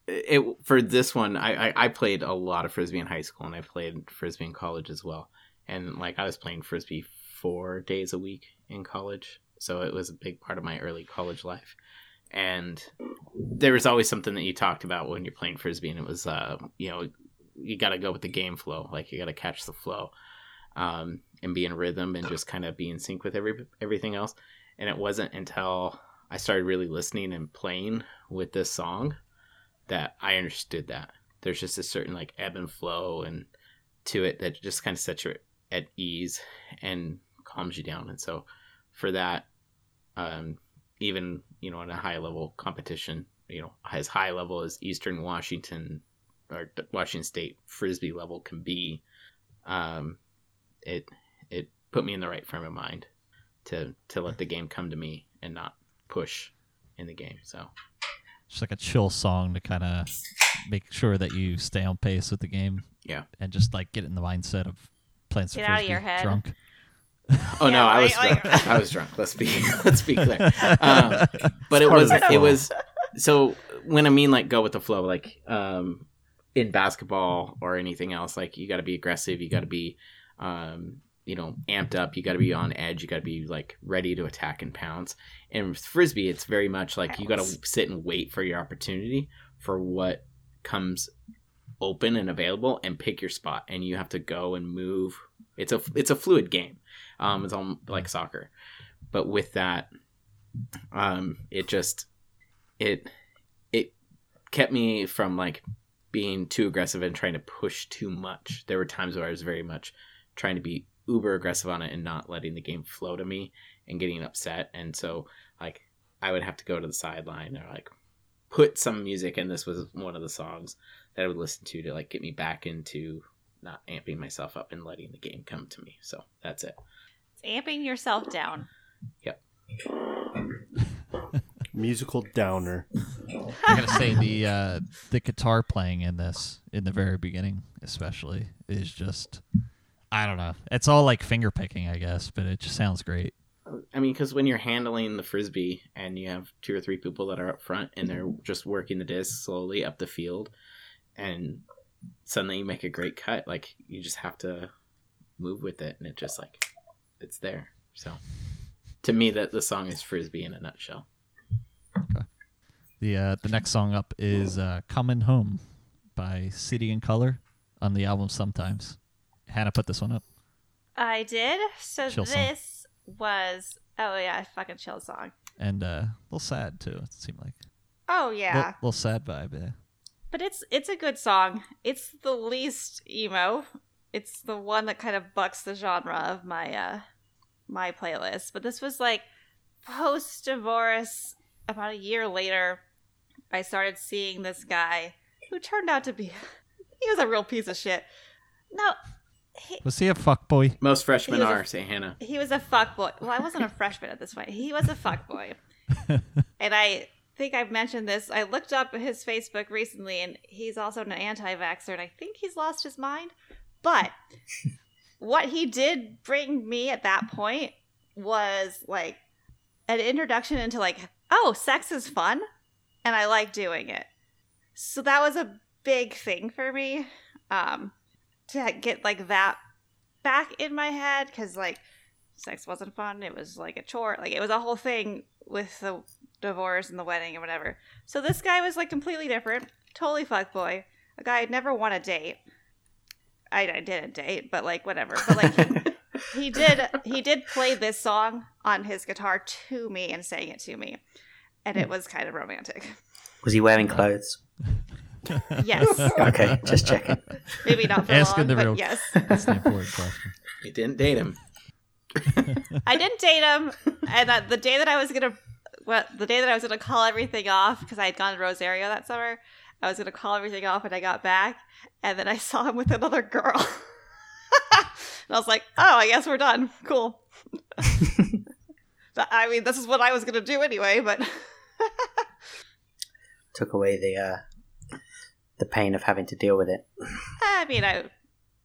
it for this one, I, I I played a lot of frisbee in high school, and I played frisbee in college as well. And like, I was playing frisbee four days a week in college, so it was a big part of my early college life. And there was always something that you talked about when you're playing frisbee, and it was, uh, you know, you got to go with the game flow, like you got to catch the flow, um, and be in rhythm, and just kind of be in sync with every everything else. And it wasn't until I started really listening and playing with this song that I understood that there's just a certain like ebb and flow and to it that just kind of sets you at ease and calms you down. And so for that. Um, even you know, in a high level competition, you know, as high level as Eastern Washington or Washington State frisbee level can be, um, it it put me in the right frame of mind to to let the game come to me and not push in the game. So Just like a chill song to kind of make sure that you stay on pace with the game. Yeah. And just like get in the mindset of playing some Get out of your head. drunk. Oh Yeah, no, I was like- drunk. I was drunk. Let's be <laughs> let's be clear. <laughs> Um, but it was it was so when I mean like go with the flow, like um, in basketball or anything else, like you got to be aggressive. You got to be um, you know amped up. You got to be on edge. You got to be like ready to attack and pounce. And with frisbee, it's very much like you got to sit and wait for your opportunity for what comes open and available and pick your spot and you have to go and move. It's a it's a fluid game. Um it's all like soccer. But with that um it just it it kept me from like being too aggressive and trying to push too much. There were times where i was very much trying to be uber aggressive on it and not letting the game flow to me and getting upset. And so like i would have to go to the sideline or like put some music and this was one of the songs that i would listen to to like get me back into not amping myself up and letting the game come to me so that's it It's amping yourself down. Yep. <laughs> Musical downer. <laughs> I gotta say the uh, the guitar playing in this in the very beginning, especially, is just I don't know. It's all like finger picking, I guess, but it just sounds great. I mean, because when you're handling the frisbee and you have two or three people that are up front and they're just working the disc slowly up the field, and suddenly you make a great cut, like you just have to move with it, and it just like it's there. So, to me, that the song is frisbee in a nutshell. okay. The uh, the next song up is uh, "Coming Home" by City and Colour on the album. Sometimes Hannah put this one up. I did. So Chill song. this was oh yeah, a fucking chill song. and uh, a little sad too. It seemed like Oh yeah. little, little sad vibe. Yeah. But it's it's a good song. It's the least emo. It's the one that kind of bucks the genre of my uh my playlist. But this was like post divorce about a year later I started seeing this guy who turned out to be <laughs> he was a real piece of shit. No, he, Was he a fuck boy? Most freshmen He was a- are, say Hannah. he was a fuck boy. Well, I wasn't a freshman at this point. He was a fuck boy. <laughs> and I think I've mentioned this. I looked up his Facebook recently, and he's also an anti vaxxer, and I think he's lost his mind. But <laughs> what he did bring me at that point was like an introduction into like, oh, sex is fun, and I like doing it. So that was a big thing for me. Um, to get like that back in my head because like sex wasn't fun it was like a chore like it was a whole thing with the divorce and the wedding and whatever. So this guy was like completely different. Totally fuck boy. A guy i'd never want to date. I, I didn't date but like whatever. But like he, <laughs> he did he did play this song on his guitar to me and sang it to me. And it was kind of romantic. Was he wearing clothes? yes. <laughs> Okay, just checking. maybe not for Asking long the but real- yes. That's the important question. You didn't date him. I didn't date him, <laughs> and uh, the day that I was gonna, what the day that I was gonna call everything off because I had gone to Rosario that summer, I was gonna call everything off, and I got back, and then I saw him with another girl, <laughs> and I was like, "Oh, I guess we're done. Cool." <laughs> I mean, this is what I was gonna do anyway, but <laughs> Took away the uh, the pain of having to deal with it. I mean, I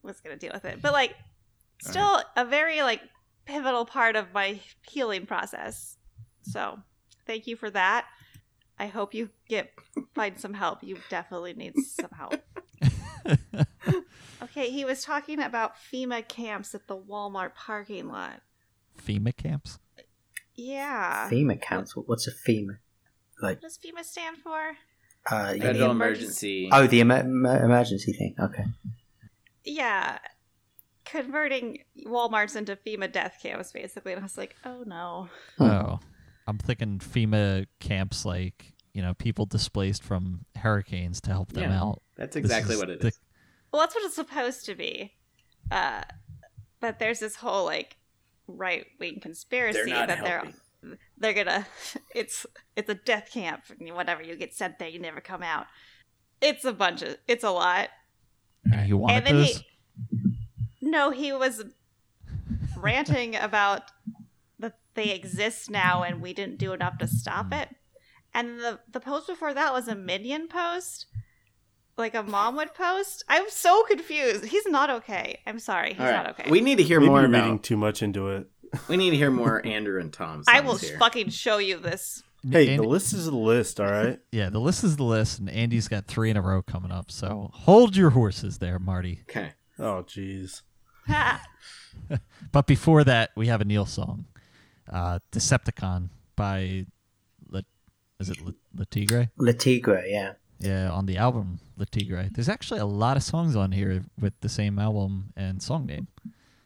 was gonna deal with it, but like, still a very like pivotal part of my healing process. So, thank you for that. I hope you get find some help. You definitely need some help. <laughs> Okay, he was talking about FEMA camps at the Walmart parking lot. FEMA camps. Yeah. FEMA camps. What's a FEMA? Like, What does FEMA stand for? uh, you Federal mean- emergency. oh, the emer- emer- emergency thing. Okay. Yeah. Converting Walmarts into FEMA death camps, basically. And I was like, oh no. Oh, I'm thinking FEMA camps, like you know, people displaced from hurricanes to help them Yeah. out. That's exactly what it the- is. Well, that's what it's supposed to be. Uh, but there's this whole like right wing conspiracy They're not that helping. they're they're gonna <laughs> it's it's a death camp and whatever you get sent there you never come out. It's a bunch of it's a lot. You wanted and then this? he no he was ranting about that they exist now and we didn't do enough to stop it. And the the post before that was a minion post. Like a mom would post. I'm so confused. He's not okay. I'm sorry. He's All right. not okay. We need to hear Maybe more you're about. reading too much into it. We need to hear more <laughs> Andrew and Tom's. I will here. fucking show you this. Hey, And- the list is the list, all right? <laughs> yeah, the list is the list, and Andy's got three in a row coming up. So hold your horses there, Marty. Okay. Oh, jeez. <laughs> But before that, we have a Neil song, uh, "Decepticon" by, Le- is it Le, Le Tigre? Le Tigre, yeah. Yeah, on the album Le Tigre. There's actually a lot of songs on here with the same album and song name.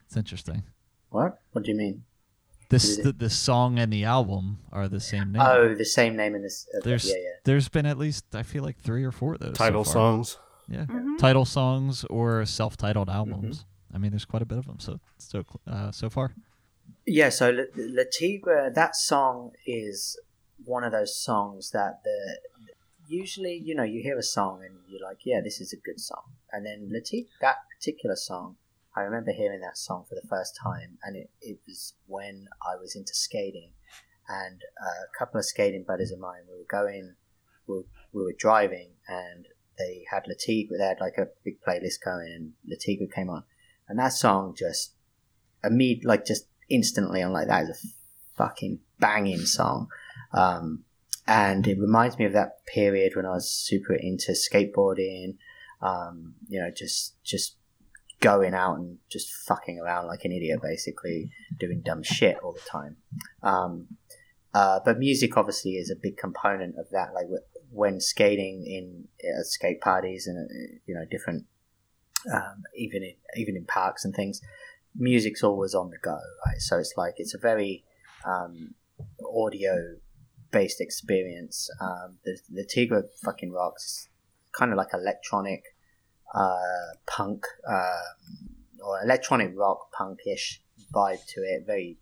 It's interesting. What? What do you mean? This the, the song and the album are the same name. Oh, the same name in this. Uh, there's yeah, yeah. there's been at least I feel like three or four of those so Title far. songs. Yeah, Mhm. title songs or self-titled albums. I mean, there's quite a bit of them. So so uh, so far. Yeah, so Tigre, that song is one of those songs that the usually, you know, you hear a song and you're like, yeah, this is a good song. And then Tigre, that particular song, I remember hearing that song for the first time, and it, it was when I was into skating. And a couple of skating buddies of mine, we were going, we were, we were driving, and they had Le Tigre, they had like a big playlist going, and Le Tigre came on. And that song just, immediately, like just instantly, I'm like, that is a fucking banging song. Um, and it reminds me of that period when I was super into skateboarding, um, you know, just, just going out and just fucking around like an idiot, basically doing dumb shit all the time. Um, uh, but music obviously is a big component of that. Like when skating in uh, skate parties and uh, you know different, um, even in even in parks and things, music's always on the go, right? So it's like it's a very um, audio based experience. Um, the the Tigre fucking rocks, kind of like electronic uh, punk uh, or electronic rock punkish vibe to it. Very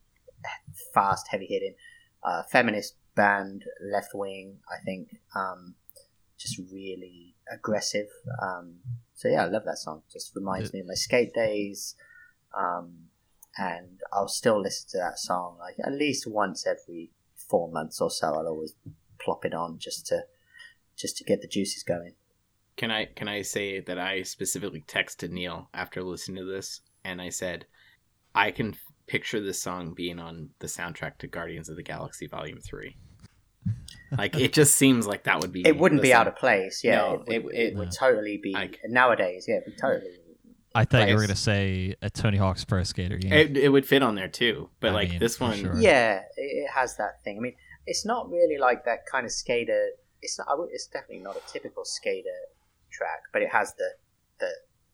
fast, heavy hitting, uh, feminist band, left wing. I think um, just really aggressive. Um, so yeah, I love that song. Just reminds me of my skate days. Um, and I'll still listen to that song like at least once every four months or so. I'll always plop it on just to just to get the juices going. Can I can I say that I specifically texted Neil after listening to this, and I said, I can picture this song being on the soundtrack to Guardians of the Galaxy Volume Three. Like it just seems like that would be. It wouldn't be the out of place. Yeah, No, it, would, it- it, it- would No. totally be Like- nowadays. Yeah, it would totally. I thought you were gonna say a Tony Hawk's Pro Skater game. It, it would fit on there too, but I like mean, this one, sure. Yeah, it, it has that thing. I mean, it's not really like that kind of skater. It's not. It's definitely not a typical skater track, but it has the the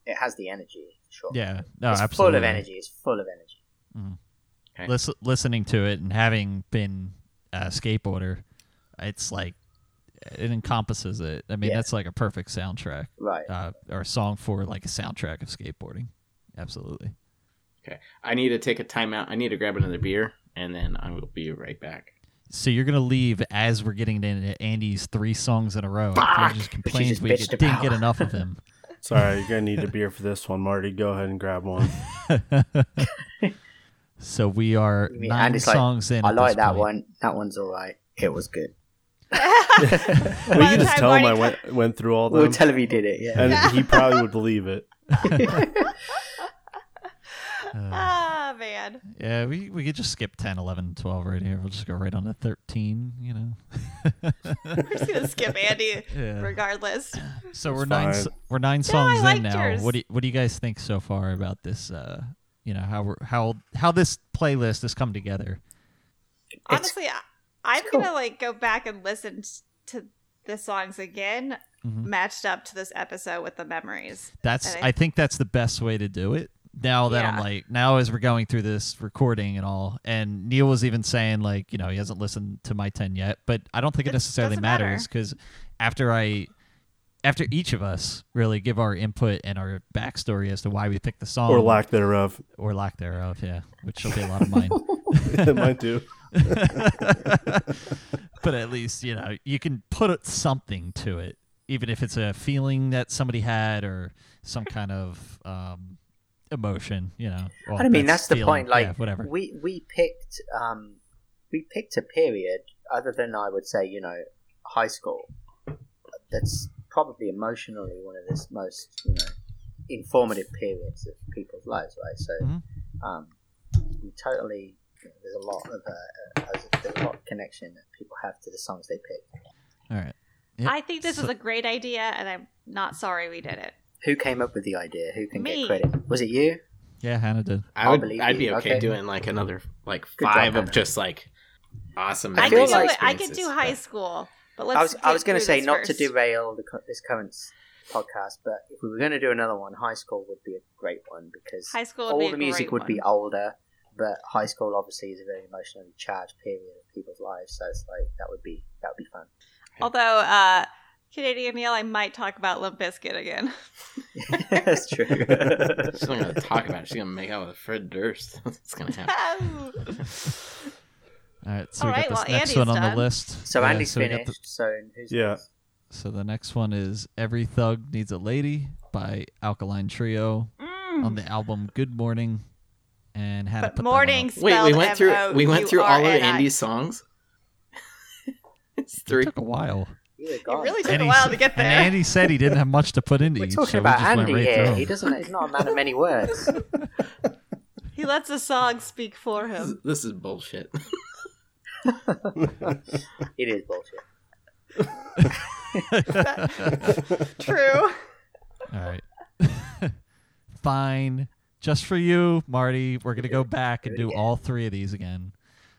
it has the energy. Sure. yeah, no, it's absolutely. full of energy. It's full of energy. Mm. Okay. Lis- listening to it and having been a skateboarder, it's like it encompasses it. I mean, Yeah. that's like a perfect soundtrack Right. uh, or a song for like a soundtrack of skateboarding. Absolutely. Okay, I need to take a timeout. I need to grab another beer, and then I will be right back. So you're gonna leave as we're getting into Andy's three songs in a row. Fuck! He just complains just we bitched didn't about. get enough of him. <laughs> Sorry, you're gonna need a beer for this one, Marty. Go ahead and grab one. <laughs> so we are You mean nine Andy's like, songs in. I at like this that point. one. That one's all right. It was good. Well, you can just time tell him I Marty went went through all We'll tell him he did it. Yeah. and he probably would believe it. <laughs> Uh, ah man. yeah, we, we could just skip 10, 11, 12 right here. We'll just go right on to 13, you know. <laughs> We're just gonna skip <laughs> Andy Yeah. regardless. So we're It's nine we're nine songs liked in now. yours. What do you, what do you guys think so far about this uh you know how we're how how this playlist has come together? Honestly, I, I'm cool. gonna like go back and listen to the songs again, Mhm. matched up to this episode with the memories. That's I- I think that's the best way to do it. Now that I'm like now as we're going through this recording and all, and Neil was even saying like you know he hasn't listened to my ten yet, but I don't think it, It necessarily doesn't matter. matters because after I after each of us really give our input and our backstory as to why we picked the song or lack thereof. or lack thereof, yeah, which will be a lot of mine. <laughs> it might too. <laughs> but at least you know you can put something to it, even if it's a feeling that somebody had or some kind of um, emotion. You know, well, I mean, that's the point. Like, yeah, whatever. we we picked um, we picked a period other than I would say, you know, high school. That's probably emotionally one of the most you know informative periods of people's lives, right? So, Mhm. um, we totally there's a lot of uh, uh, there's a lot of connection that people have to the songs they pick. All right. Yep. I think this So- is a great idea, and I'm not sorry we did it. Who came up with the idea? Who can Me. get credit? Was it you? Yeah, Hannah did. I I'll would. I'd be okay, Okay. doing like another like Good job, five of Hannah. just like awesome. I, feel could do like it. I could do high but- school, but let's. I was I was going to say this not to derail the, this current podcast, but if we were going to do another one, high school would be a great one because High school. Would all be the music great would be older, but high school obviously is a very emotionally charged period of people's lives, so it's like that would be that would be fun. Although, uh, Canadian Neil, I might talk about Limp Bizkit again. <laughs> That's true. She's not gonna talk about it. She's gonna make out with Fred Durst. <laughs> That's gonna happen. <laughs> All right, so All we got right, this well, next Andy's one on done. the list. so Yeah, Andy's so finished. the- so who's Yeah. next? so the next one is "Every Thug Needs a Lady" by Alkaline Trio Mm. on the album "Good Mourning." And Hannah But put morning up. Wait, we went through. We went through all of Andy's songs. <laughs> it's It three. took a while. It really took And a while to get there. And Andy said he didn't have much to put into We're each, talking so about we Andy right here. through. He 'em. doesn't. He's not a man of many words. <laughs> <laughs> He lets the song speak for This is, him. this is bullshit. it is bullshit. True. All right. Fine. Just for you, Marty, we're going to go back and do all three of these again.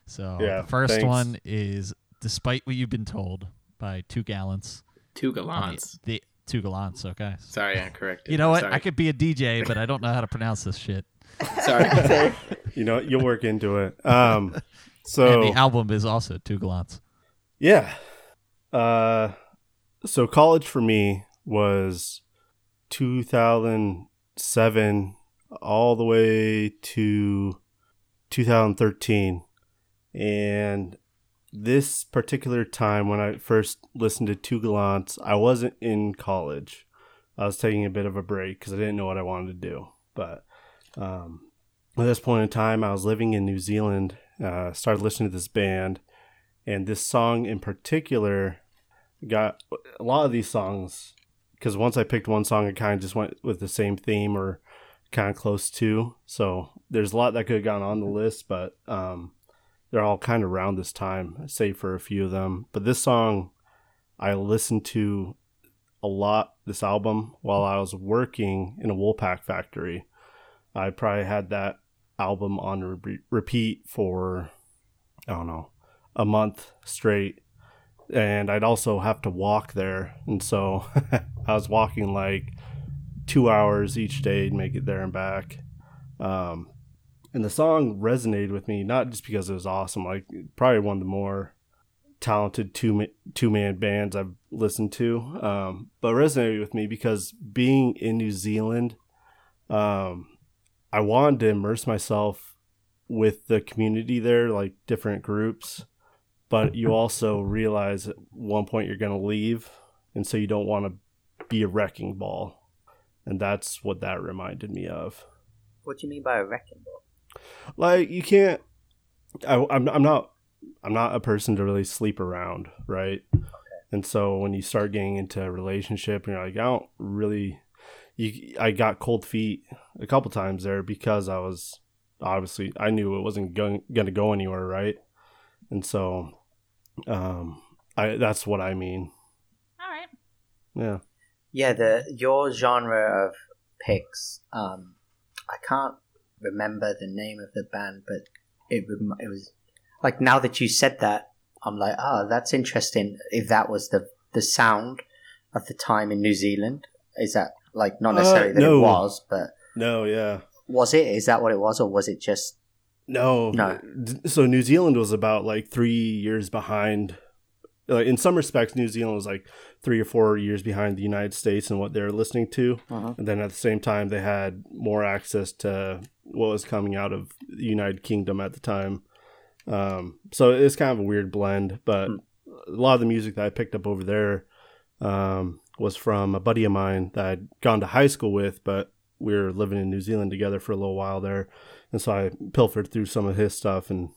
So Yeah, the first thanks. one is Despite What You've Been Told by Two Gallants. Two on the- The, Two Gallants, okay. Sorry, I corrected. You know what? Sorry. I could be a DJ, but I don't know how to pronounce this shit. <laughs> Sorry. <laughs> You know, you'll work into it. Um, so <laughs> And the album is also Two Gallants. Yeah. Uh so college for me was 2007 all the way to 2013. And this particular time when I first listened to Two Gallants, I wasn't in college. I was taking a bit of a break because I didn't know what I wanted to do. But um, at this point in time, I was living in New Zealand. Uh, started listening to this band, and this song in particular got a lot of these songs because once I picked one song, it kind of just went with the same theme or kind of close to. So there's a lot that could have gone on the list, but um, they're all kind of around this time, save for a few of them. But this song, I listened to a lot this album while I was working in a Woolpack factory. I probably had that album on re- repeat for I don't know a month straight, and I'd also have to walk there, and so <laughs> I was walking like two hours each day to make it there and back. Um, and the song resonated with me not just because it was awesome, like probably one of the more talented two two man bands I've listened to, um, but resonated with me because being in New Zealand, um, I wanted to immerse myself with the community there, like different groups, but you also realize at one point you're going to leave, and so you don't want to be a wrecking ball, and that's what that reminded me of. What do you mean by a wrecking ball? Like you can't. I, I'm I'm not I'm not a person to really sleep around, right? And so when you start getting into a relationship, and you're like, I don't really. You, I got cold feet a couple times there because I was obviously I knew it wasn't going gonna go anywhere, right? And so, um, I that's what I mean. All right. Yeah. Yeah, the your genre of picks. Um, I can't remember the name of the band, but it it was like now that you said that, I'm like, oh, that's interesting. If that was the the sound of the time in New Zealand, is that like not Uh, necessarily that no. it was, but No. Yeah. was it? Is that what it was, or was it just? No, No. So New Zealand was about like three years behind like, in some respects, New Zealand was like three or four years behind the United States and what they're listening to. Uh-huh. And then at the same time, they had more access to what was coming out of the United Kingdom at the time. Um, so it's kind of a weird blend, but Hmm. a lot of the music that I picked up over there um, was from a buddy of mine that I'd gone to high school with, but we were living in New Zealand together for a little while there. And so I pilfered through some of his stuff and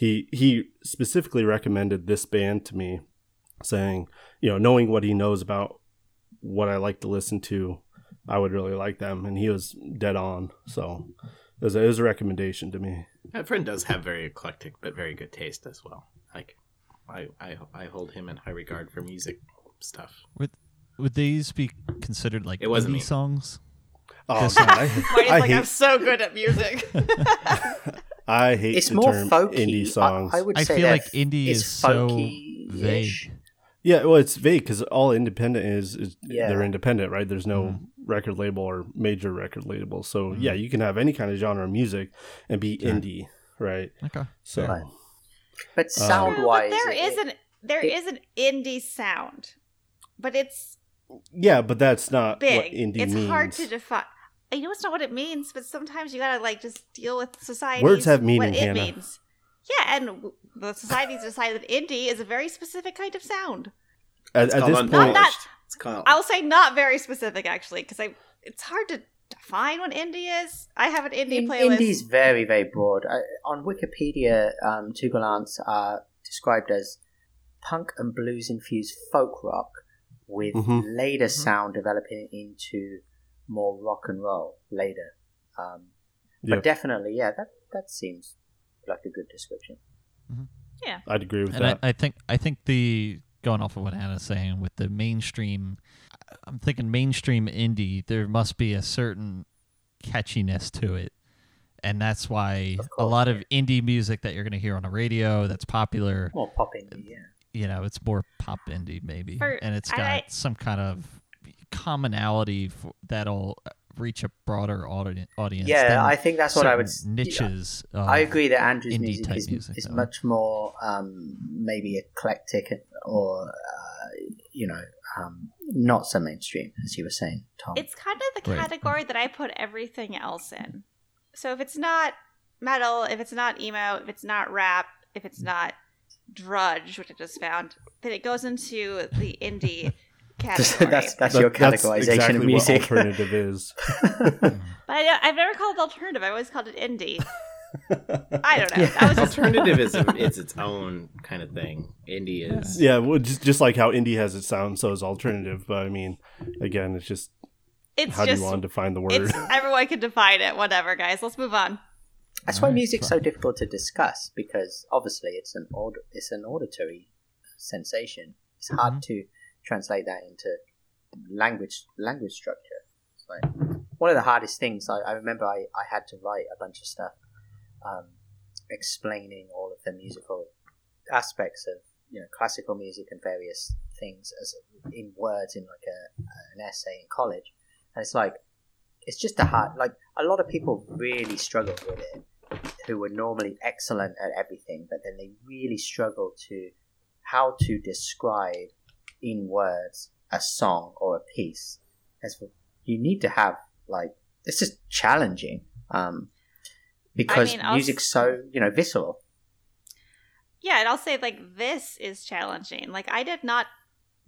he he specifically recommended this band to me saying, you know, knowing what he knows about what I like to listen to, I would really like them and he was dead on. So it was, a, it was a recommendation to me. That friend does have very eclectic but very good taste as well. Like, I I, I hold him in high regard for music stuff. Would would these be considered like It wasn't indie me. songs? Oh, This- God, I, Marty's I like, I'm so good at music. <laughs> I hate It's the more term folky. indie songs. I, I would I feel like indie it's is so folky-ish. vague. Yeah, well, it's vague because all independent is is Yeah. they're independent, right? There's no Mhm. record label or major record label, so Mhm. yeah, you can have any kind of genre of music and be Sure. indie, right? Okay. So Right. But Um, sound True, wise, but there is an there it- is an indie sound, but it's yeah, but that's not what indie It's means. hard to define. I know it's not what it means, but sometimes you gotta like just deal with society. Words have meaning, What it Hannah. means. Yeah, and the society's decided that indie is a very specific kind of sound. at, It's at this point. Not- It's called. I'll say not very specific actually, because I it's hard to define what indie is. I have an indie In- playlist. Indie's very, very broad. I, on Wikipedia, um, Two Gallants are described as punk and blues infused folk rock with Mhm. later Mm-hmm. sound developing into more rock and roll later. Um, Yeah. But definitely, yeah, that, that seems like a good description. Yeah. I'd agree with And I, that. I think I think the going off of what Hannah's saying with the mainstream, I'm thinking mainstream indie. There must be a certain catchiness to it, and that's why Of a course, lot of indie music that you're going to hear on the radio that's popular, More pop indie, yeah. you know, it's more pop indie maybe, For- and it's got I- some kind of commonality for, that'll reach a broader audi- audience. Yeah, I think that's what I would. niches. Of, I agree that Andrew's indie music type is, music, is much more um, maybe eclectic or uh, you know um, not so mainstream as you were saying, Tom. It's kind of the Right. category that I put everything else in. So if it's not metal, if it's not emo, if it's not rap, if it's not drudge, which I just found, then it goes into the indie category. that's that's That- your that's categorization exactly of what music. alternative is. <laughs> but I, I've never called it alternative. I always called it indie. I don't know. That was Alternative is <laughs> it's its own kind of thing. Indie is yeah, well, just just like how indie has its sound, so is alternative. But I mean, again, it's just it's how do you want to define the word? it's <laughs> everyone can define it. Whatever, guys. Let's move on. That's why Alright, music's fine. so difficult to discuss because obviously it's an aud- it's an auditory sensation. It's hard mm-hmm. to translate that into language language structure. It's like one of the hardest things. I, I remember I, I had to write a bunch of stuff um, explaining all of the musical aspects of you know classical music and various things as in words in like a an essay in college, and it's like it's just a hard like a lot of people really struggle with it who were normally excellent at everything but then they really struggle to how to describe in words a song or a piece as for, you need to have like it's just challenging um because I'll music's s- so you know visceral Yeah, and I'll say like this is challenging. Like I did not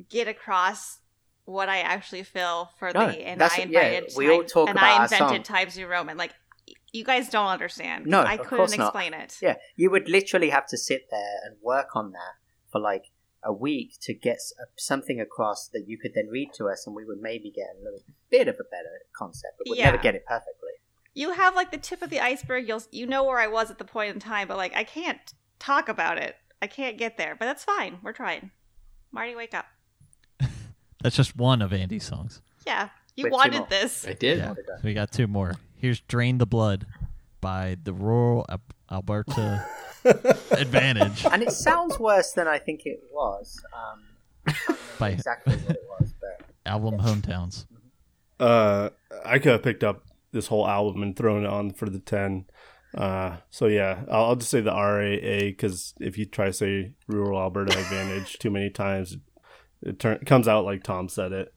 get across what I actually feel for No, the and that's- I yeah, we all talk and about I invented. Times New Roman. Like you guys don't understand. No, I of couldn't course not. explain it. yeah you would literally have to sit there and work on that for like a week to get uh, something across that you could then read to us and we would maybe get a little bit of a better concept but we'd Yeah. never get it perfectly You have like the tip of the iceberg. You'll you know where I was at the point in time, but like I can't talk about it. I can't get there, but that's fine. We're trying. Marty, wake up. <laughs> That's just one of Andy's songs. Yeah, you Wait, two wanted this. I did. Yeah, What did I- so we got two more. Here's "Drain the Blood" by the Rural Al- Alberta <laughs> Advantage and it sounds worse than I think it was. Um, I can't remember By- exactly what it was, but album "Hometowns." Uh, I could have picked up this whole album and thrown it on for the ten. Uh, so yeah, I'll, I'll just say the RAA because if you try to say rural Alberta advantage too many times, it turn, comes out like Tom said it.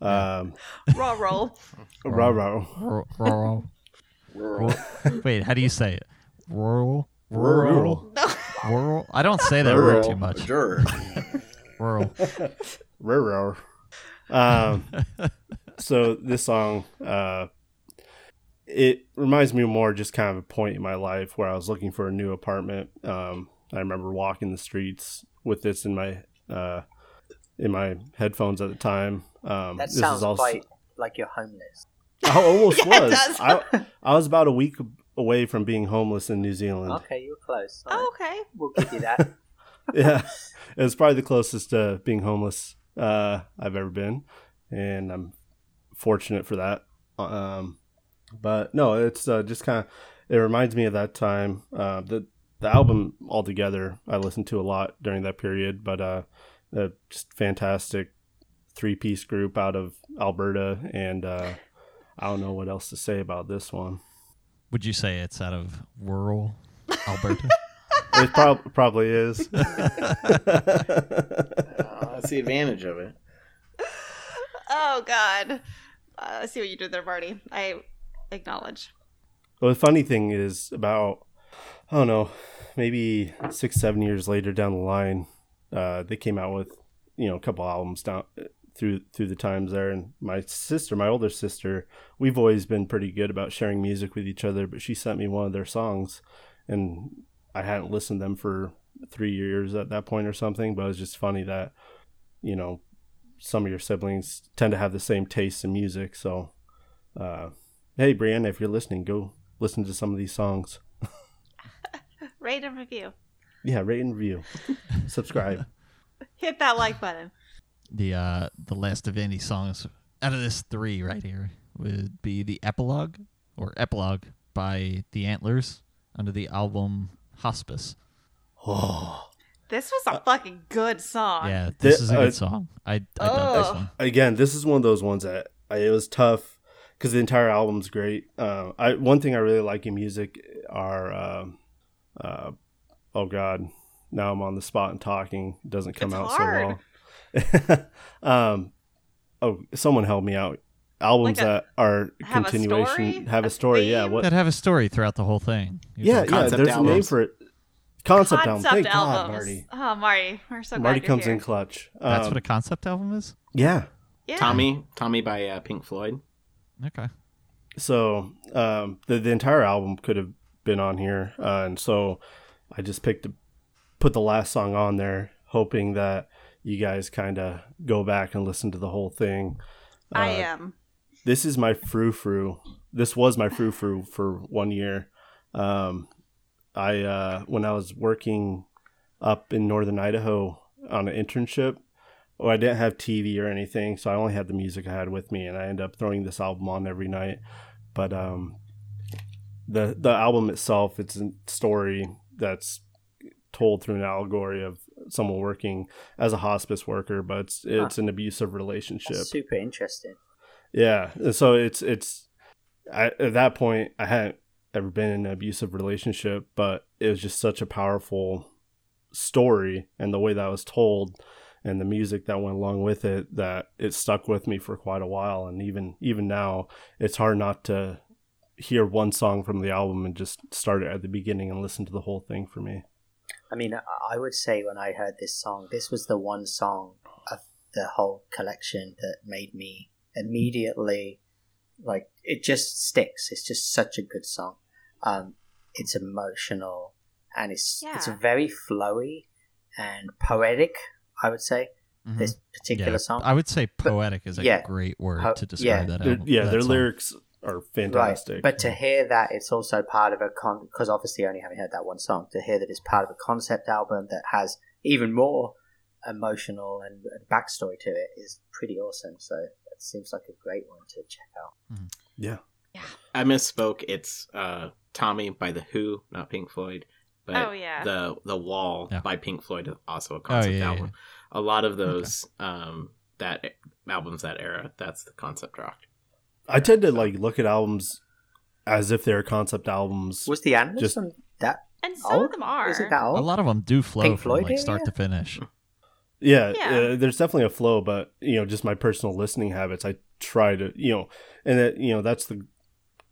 Um, Roll, roll. rah rah. Rural. rural. Rural. Wait, how do you say it? Rural. Rural. Rural. I don't say that word too much. Sure. <laughs> Rural. Rural. Um, so this song, uh, it reminds me more just kind of a point in my life where I was looking for a new apartment. Um, I remember walking the streets with this in my uh, in my headphones at the time. Um, That this sounds is also, quite like you're homeless. I almost <laughs> Yeah, was. I, I was about a week away from being homeless in New Zealand. Okay, you were close. All Oh, okay. We'll give you that. <laughs> <laughs> yeah, it was probably the closest to being homeless uh, I've ever been, and I'm fortunate for that. Um, but no, it's uh, just kind of it reminds me of that time. Uh, the the album altogether, I listened to a lot during that period, but uh, a just fantastic three piece group out of Alberta, and uh, I don't know what else to say about this one. Would you say it's out of rural <laughs> Alberta? It prob- probably is. Uh, <laughs> <laughs> that's the advantage of it. Oh God. Uh, I see what you did there, Marty. I acknowledge. Well, the funny thing is about I don't know, maybe six, seven years later down the line, uh, they came out with you know a couple albums down through through the times there. And my sister, my older sister, we've always been pretty good about sharing music with each other. But she sent me one of their songs, and I hadn't listened to them for three years at that point or something. But it was just funny that you know some of your siblings tend to have the same tastes in music. So, uh, hey, Brianna, if you're listening, go listen to some of these songs. <laughs> Rate and review. Yeah, rate and review, subscribe. <laughs> Hit that like button. The uh the last of any songs out of this three right here would be the epilogue or epilogue by the Antlers under the album Hospice. Oh, This was a fucking good song. Yeah, this Thi- is a uh, good song. I I dug this Oh. one. again, this is one of those ones that I, it was tough because the entire album's great. Uh, I one thing I really like in music are, um uh, oh god, now I'm on the spot and talking doesn't come It's out hard. so well. <laughs> um, oh, someone help me out. Albums Like a- that are have a continuation story? have a A story. Yeah, what? That have a story throughout the whole thing. You're Yeah, yeah. Concept There's a name for it. Concept, album. Concept Thank God, albums. Marty. Oh, Marty, we're so glad Marty you're comes here. in clutch. That's Um, what a concept album is. yeah. Yeah. Tommy, Tommy by uh, Pink Floyd. Okay. So um, the the entire album could have been on here, uh, and so I just picked to put the last song on there, hoping that you guys kind of go back and listen to the whole thing. I Uh, am. This is my frou frou. This was my frou frou for one year. Um, I uh, when I was working up in northern Idaho on an internship. Well, I didn't have TV or anything, so I only had the music I had with me, and I ended up throwing this album on every night. But um, the the album itself, it's a story that's told through an allegory of someone working as a hospice worker, but it's it's an abusive relationship. That's super interesting. Yeah, and so it's it's I, at that point I hadn't ever been in an abusive relationship, but it was just such a powerful story, and the way that was told, and the music that went along with it, that it stuck with me for quite a while, and even even now, it's hard not to hear one song from the album and just start it at the beginning and listen to the whole thing for me. I mean, I- I would say when I heard this song, this was the one song of the whole collection that made me immediately like it just sticks. It's just such a good song. Um, it's emotional and it's it's very flowy and poetic. I would say Mhm. this particular yeah, song. I would say poetic is a yeah, great word po- to yeah. describe that Their- album. yeah, that their song. lyrics are fantastic. Right. But to hear that it's also part of a con because obviously only having heard that one song, to hear that it's part of a concept album that has even more emotional and, and backstory to it is pretty awesome. So it seems like a great one to check out. yeah, Yeah. I misspoke. It's uh, Tommy by the Who, not Pink Floyd. But Oh, yeah. the the Wall Yeah. by Pink Floyd is also a Oh concept yeah, yeah, album. A lot of those um, that albums that era, that's the concept rock. I tend to like look at albums as if they're concept albums. Was the Antlers Just- on that And some old? of them are. Is it that A lot of them do flow Pink from Floyd like start yeah. to finish. Yeah, Yeah. Uh, there's definitely a flow, but you know, just my personal listening habits, I try to, you know, and that you know that's the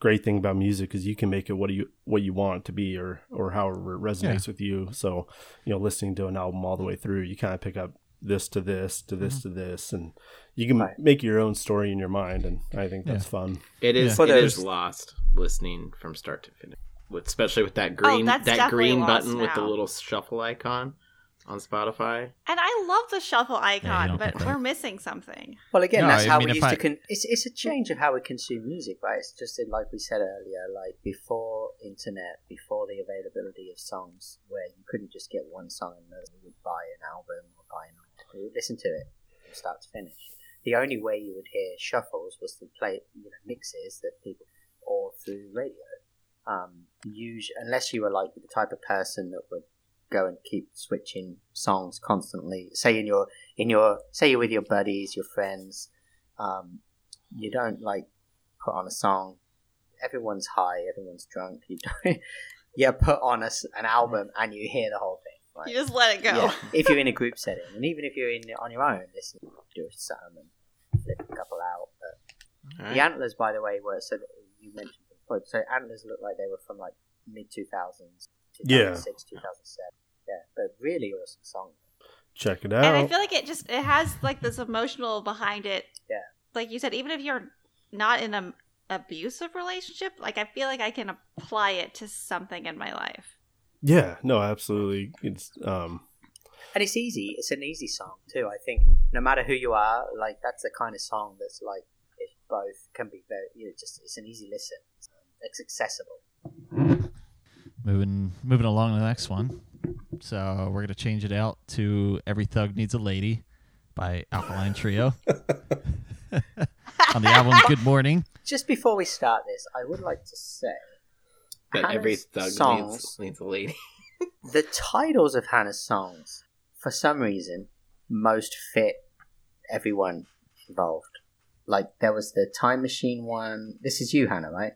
great thing about music is you can make it what you what you want it to be or or however it resonates with you. So you know, listening to an album all the way through, you kind of pick up this to this to this mm-hmm. to this, and you can Right. make your own story in your mind, and I think that's fun. It is. Yeah. It is lost listening from start to finish, with, especially with that oh, green Oh, that green lost button with the little shuffle icon on Spotify. And I love the shuffle icon, don't but we're missing something. Well, again, No, that's I how mean, we used I- to. Con- it's it's a change of how we consume music, right? It's just in, like we said earlier, like before internet, before the availability of songs, where you couldn't just get one song and know you would buy an album or buy an album. You listen to it from start to finish. The only way you would hear shuffles was to play, you know, mixes that people or through radio. Um, usually, unless you were like the type of person that would go and keep switching songs constantly. Say in your in your say you're with your buddies, your friends, um, you don't like put on a song. Everyone's high, everyone's drunk. You don't. <laughs> you put on a an album and you hear the whole thing. Right? You just let it go. Yeah, <laughs> if you're in a group setting, and even if you're in on your own, listen, do some and flip a couple out. But All the antlers, by the way, were so that you mentioned Pink Floyd. So antlers look like they were from like mid two thousands, two Yeah. thousand six, two thousand seven. Yeah, but really awesome song. Check it out. And I feel like it just it has like this emotional behind it. Yeah. Like you said, even if you're not in an abusive relationship, like I feel like I can apply it to something in my life. Yeah, no, absolutely. It's um, And it's easy. It's an easy song too. I think no matter who you are, like that's the kind of song that's like it both can be very. You know, just it's an easy listen. It's accessible. Moving moving along to the next one. So we're gonna change it out to "Every Thug Needs a Lady" by Alkaline Trio <laughs> <laughs> on the album "Good Mourning." Just before we start this, I would like to say That every Hannah's thug songs, needs, needs a lady. <laughs> the titles of Hannah's songs, for some reason, most fit everyone involved. Like there was the Time Machine one. This is you, Hannah, right?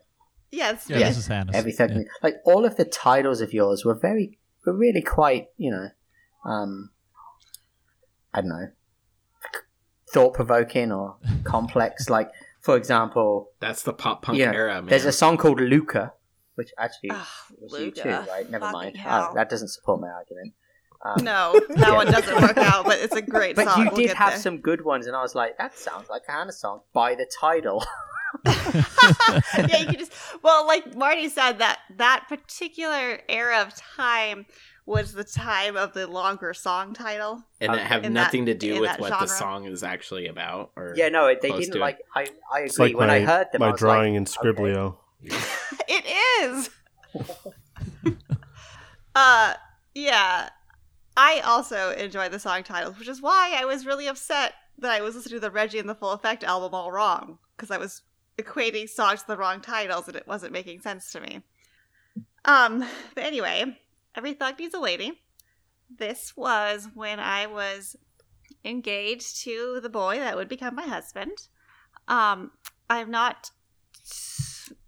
Yes. Yeah, Yeah. this is Hannah's. Everything. Yeah. Like all of the titles of yours were very, were really quite, you know, um, I don't know, thought provoking or <laughs> complex. like, for example, That's the pop punk Yeah, era, man. there's a song called Luca, which actually Ugh, was you too, right? Never Fucking mind. hell. Oh, that doesn't support my argument. Um, No, <laughs> that one doesn't work out, but it's a great But song. you We'll did get have there. some good ones, and I was like, that sounds like a Hannah song by the title. <laughs> <laughs> yeah, you could just well, like Marty said, that that particular era of time was the time of the longer song title. and that have in that- nothing to do in with that what the genre. song is actually about. Or yeah, no, they close didn't to it. like. I I agree. it's like when my, I heard them, I my was drawing like, in Skribbl.io. <laughs> It is. <laughs> uh, yeah. I also enjoy the song titles, which is why I was really upset that I was listening to the Reggie and the Full Effect album all wrong because I was equating songs to the wrong titles and it wasn't making sense to me. Um, but anyway, every thug needs a lady. This was when I was engaged to the boy that would become my husband. Um, I'm not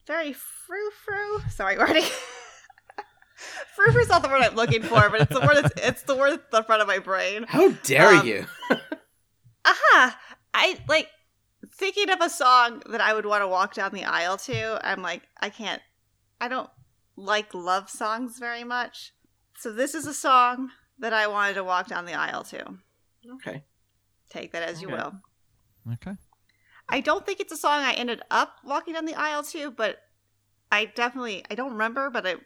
very frou frou. Sorry, <laughs> Marty. frou frou is not the word I'm looking for, but it's the word. That's, it's the word at the front of my brain. How dare Um, you? Aha! <laughs> I like thinking of a song that I would want to walk down the aisle to. I'm like, I can't. I don't like love songs very much. So this is a song that I wanted to walk down the aisle to. Okay. Take that as you will. Okay. I don't think it's a song I ended up walking down the aisle to, but I definitely I don't remember, but it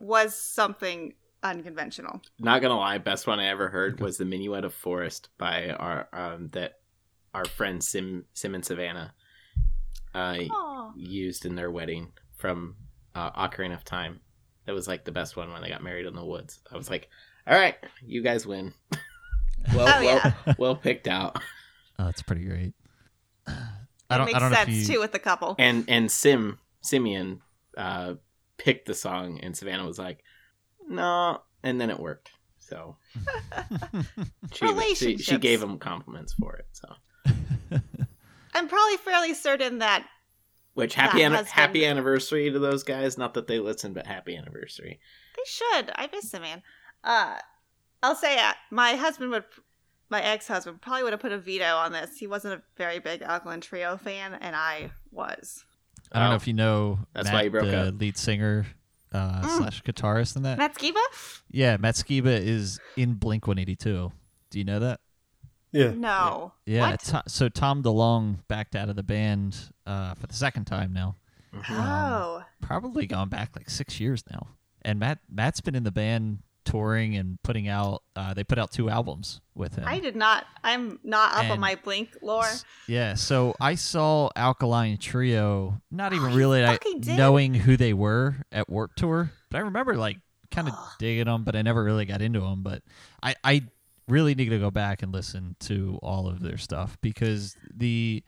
was something unconventional. Not gonna lie, best one I ever heard was the Minuet of Forest by our um that our friend Sim Sim and Savannah uh used in their wedding from uh, Ocarina of Time. That was like the best one when they got married in the woods. I was like, all right, you guys win. <laughs> well, Oh, well, yeah. well picked out. Oh, that's pretty great. I it don't. makes I don't sense if you. too with the couple. And and Sim Simeon uh, picked the song, and Savannah was like, no, and then it worked. So <laughs> she, she, she gave him compliments for it. So <laughs> I'm probably fairly certain that Which happy That an- happy anniversary to those guys. Not that they listen, but happy anniversary. They should. I miss him, man. Uh, I'll say uh, my husband would, my ex husband probably would have put a veto on this. He wasn't a very big Alkaline Trio fan, and I was. I don't Oh. know if you know That's Matt, why you broke the up. lead singer uh, Mm. slash guitarist in that. Matt Skiba? Yeah, Matt Skiba is in Blink 182. Do you know that? Yeah. No. Yeah. What? To- so Tom DeLonge backed out of the band uh, for the second time now. Oh. Probably gone back like six years now. And Matt Matt's been in the band touring and putting out. Uh, they put out two albums with him. I did not. I'm not up on my Blink lore. Yeah, so I saw Alkaline Trio, not even Oh, really like, knowing who they were at Warp Tour, but I remember like kind of Ugh. digging them, but I never really got into them. But I, I really need to go back and listen to all of their stuff because the,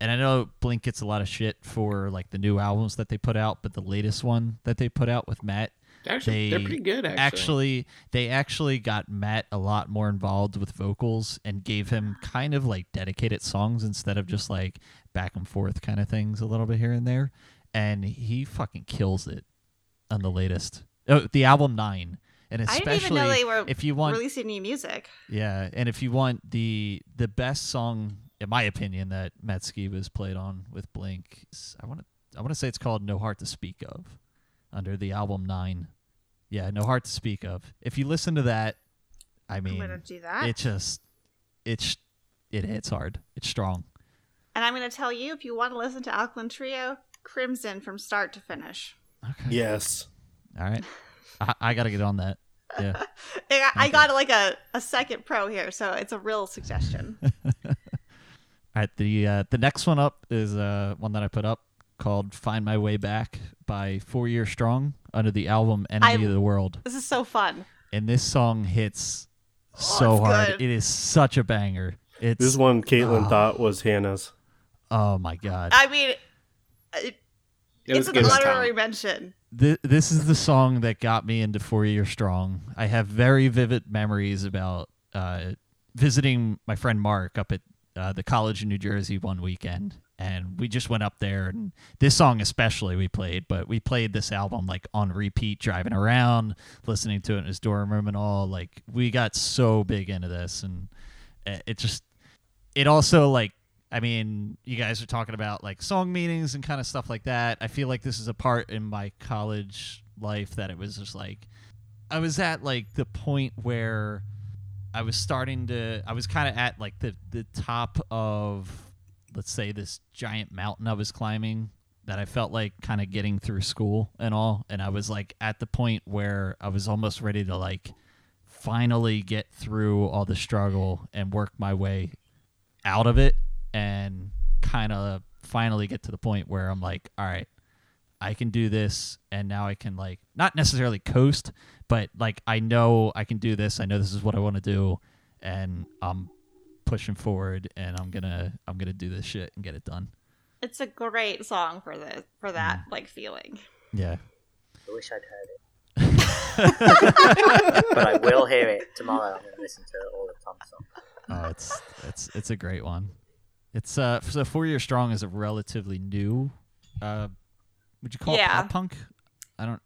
and I know Blink gets a lot of shit for like the new albums that they put out, but the latest one that they put out with Matt Actually, They they, are pretty good. Actually, actually they actually got Matt a lot more involved with vocals and gave him kind of like dedicated songs instead of just like back and forth kind of things a little bit here and there and he fucking kills it on the latest oh, the album 9 and I especially didn't even know they were if you want releasing new music. yeah and if you want the the best song in my opinion that Matt Skiba's played on with Blink I want to I want to say it's called No Heart to Speak of under the album 9 yeah, no heart to speak of. If you listen to that, I mean, I'm mean, gonna do that. it just it's it hits hard. It's strong. and I'm gonna tell you, if you want to listen to Alkaline Trio, Crimson from start to finish. Okay. Yes. All right. I, I got to get on that. Yeah. <laughs> I, I Okay. got like a, a second pro here, so it's a real suggestion. <laughs> All right. The uh, the next one up is uh, one that I put up called "Find My Way Back" by Four Year Strong under the album "Enemy I- of the World." this is so fun. And this song hits Oh, so it's hard. good. It is such a banger. It's This one Caitlin Oh. <sighs> thought was Hannah's. oh my god. I mean, it, it it's an good honorary Tom. mention. Th- this is the song that got me into Four Year Strong. I have very vivid memories about uh, visiting my friend Mark up at uh, the college in New Jersey one weekend, and we just went up there. And this song especially we played, but we played this album like on repeat, driving around, listening to it in his dorm room and all. Like we got so big into this, and it just it also like I mean, you guys are talking about like song meanings and kind of stuff like that. I feel like this is a part in my college life that it was just like I was at like the point where I was starting to I was kind of at like the the top of let's say this giant mountain I was climbing that I felt like kind of getting through school and all and I was like at the point where I was almost ready to like finally get through all the struggle and work my way out of it and kind of finally get to the point where I'm like, all right, I can do this and now I can like not necessarily coast, but like I know I can do this. I know this is what I want to do and I'm pushing forward and I'm going to I'm going to do this shit and get it done. It's a great song for this for that like feeling. Yeah. I wish I'd heard it. <laughs> but I will hear it tomorrow. I'm going to listen to all the Tom songs. Oh, it's it's it's a great one. It's uh so Four Year Strong is a relatively new uh would you call Yeah. it pop punk? I don't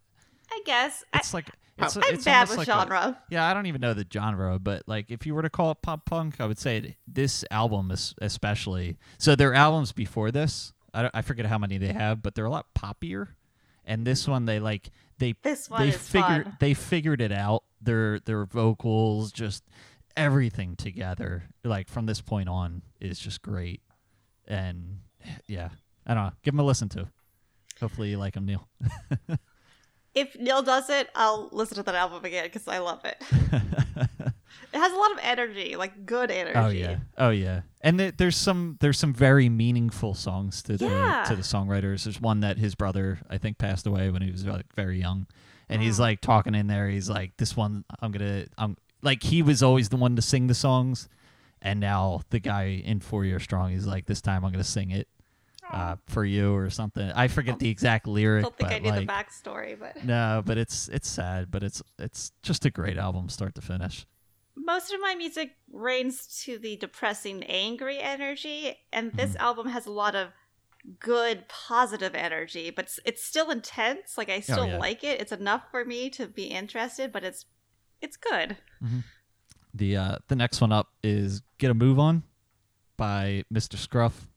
I guess I, it's like it's, I'm it's bad with like a- genre. Yeah, I don't even know the genre, but like if you were to call it pop punk, I would say it, this album is especially. So their albums before this, I, don't- I forget how many they have, but they're a lot poppier. And this one, they like they This one they figured fun. they figured it out. Their their vocals, just everything together, like from this point on, is just great. And yeah, I don't know. Give them a listen to. Hopefully you like them, Neil. <laughs> If Neil does it, I'll listen to that album again because I love it. <laughs> It has a lot of energy, like good energy. Oh yeah, oh yeah, and th- there's some there's some very meaningful songs to the Yeah. to the songwriters. There's one that his brother I think passed away when he was like very young, and he's Oh. like talking in there. He's like, "This one I'm gonna I'm like he was always the one to sing the songs, and now the guy in Four Year Strong he's like, this time I'm gonna sing it uh, for you or something. I forget the exact I lyric, don't think but I knew like the backstory, but no, but it's it's sad, but it's it's just a great album start to finish. most of my music reigns to the depressing, angry energy, and this Mm-hmm. album has a lot of good positive energy, but it's, it's still intense. Like I still yeah. like it. It's enough for me to be interested, but it's it's good. The uh, the next one up is "Get a Move On" by Mr. Scruff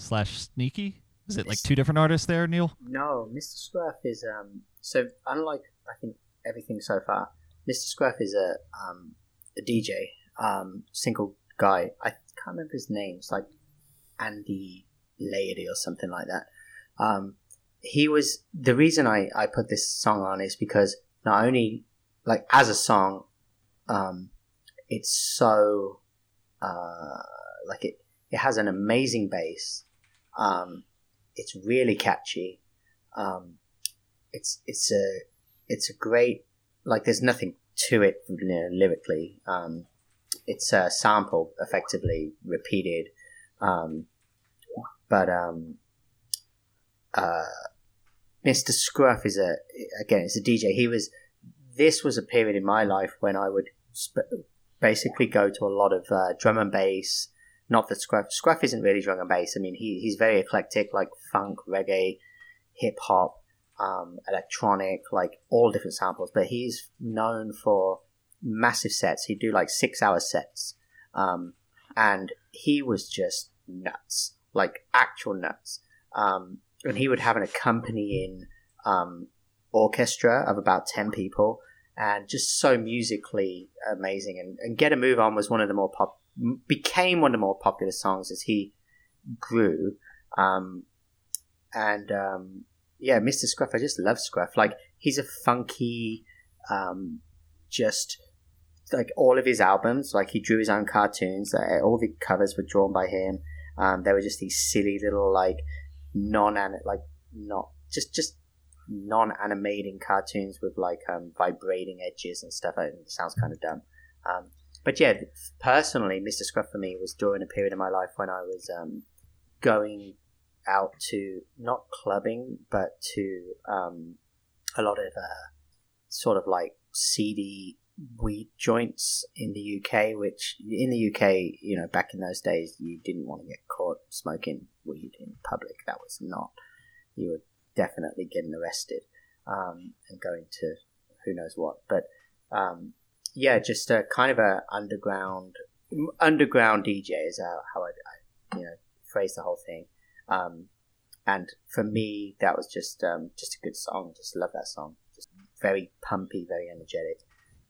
slash Sneaky. Is it like two different artists there, Neil? No, Mr. Scruff is um. So unlike I think everything so far, Mr. Scruff is a um a DJ um single guy. I can't remember his name. It's like Andy Lady or something like that. Um, he was the reason I I put this song on is because not only like as a song, um, it's so uh like it it has an amazing bass. Um, it's really catchy. Um, it's it's a it's a great like there's nothing to it you know, lyrically. Um, it's a sample effectively repeated, um, but um, uh, Mr. Scruff is a again it's a DJ. He was this was a period in my life when I would sp- basically go to a lot of uh, drum and bass. Not that Scruff Scruff isn't really drum and bass. I mean he he's very eclectic, like funk, reggae, hip hop, um, electronic, like all different samples. But he's known for massive sets. He'd do like six hour sets, um, and he was just nuts, like actual nuts. Um, and he would have an accompanying um, orchestra of about ten people, and just so musically amazing. And, and "Get a Move On" was one of the more pop, became one of the more popular songs as he grew. Um, and um, yeah, Mr. Scruff, I just love Scruff. Like he's a funky, um, just like all of his albums. Like he drew his own cartoons. Uh, all the covers were drawn by him. Um, they were just these silly little like non like not just just non animating cartoons with like um, vibrating edges and stuff. It sounds kind of dumb. Um, but yeah, personally, Mr. Scruff for me was during a period of my life when I was um, going out to not clubbing, but to um, a lot of uh, sort of like seedy weed joints in the UK. Which in the UK, you know, back in those days, you didn't want to get caught smoking weed in public. That was not. You were definitely getting arrested um, and going to who knows what. But um, yeah, just a kind of a underground underground DJ is how, how I, I you know phrase the whole thing. Um, and for me, that was just um, just a good song. Just love that song. Just very pumpy, very energetic.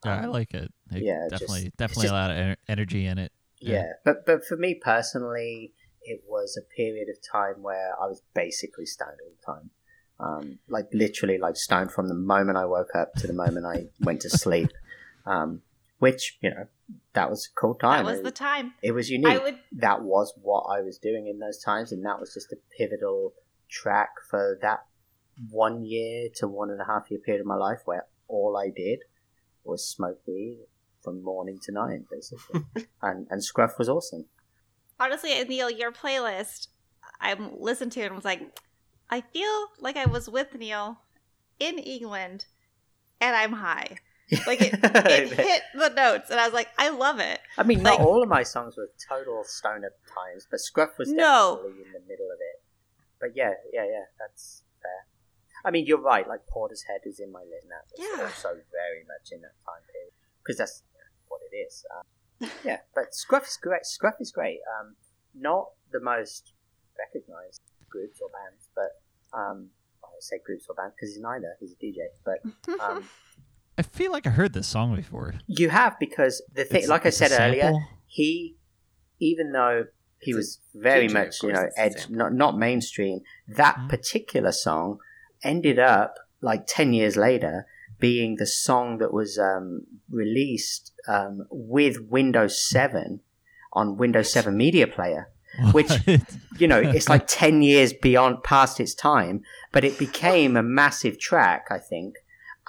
Yeah, I like it. It- yeah, definitely, it's definitely just- a lot of energy in it. Yeah. but but for me personally, it was a period of time where I was basically stoned all the time. Um, like literally, like stoned from the moment I woke up to the moment I went to sleep. Um, which you know, that was a cool time. That was the time. it was unique. Would that was what I was doing in those times, and that was just a pivotal track for that one year to one and a half year period of my life where all I did was smoke weed from morning to night, basically. <laughs> and and Scruff was awesome. honestly, Neil, your playlist, I listened to it and was like, I feel like I was with Neil in England, and I'm high. Like it, <laughs> it hit the notes, and I was like, I love it. I mean, like- not all of my songs were total stoner times, but Scruff was No. definitely in the middle of it. But yeah, yeah, yeah, that's fair. I mean, you're right. Like Portishead is in my list, now. Yeah. also very much in that time period because that's what it is. Um, <laughs> yeah, but Scruff is great. Scruff is great. Um, not the most recognized groups or bands, but um, I say groups or bands because he's neither. He's a DJ, but um, <laughs> I feel like I heard this song before. you have because the thing, It's- like I it's a said earlier, he, even though he It's was very DJ, much, you know, it's edge, not not mainstream, that Mhm. particular song ended up like ten years later being the song that was um, released um, with Windows Seven on Windows Seven Media Player. Which- You know, it's like <laughs> ten years beyond past its time, but it became a massive track. I think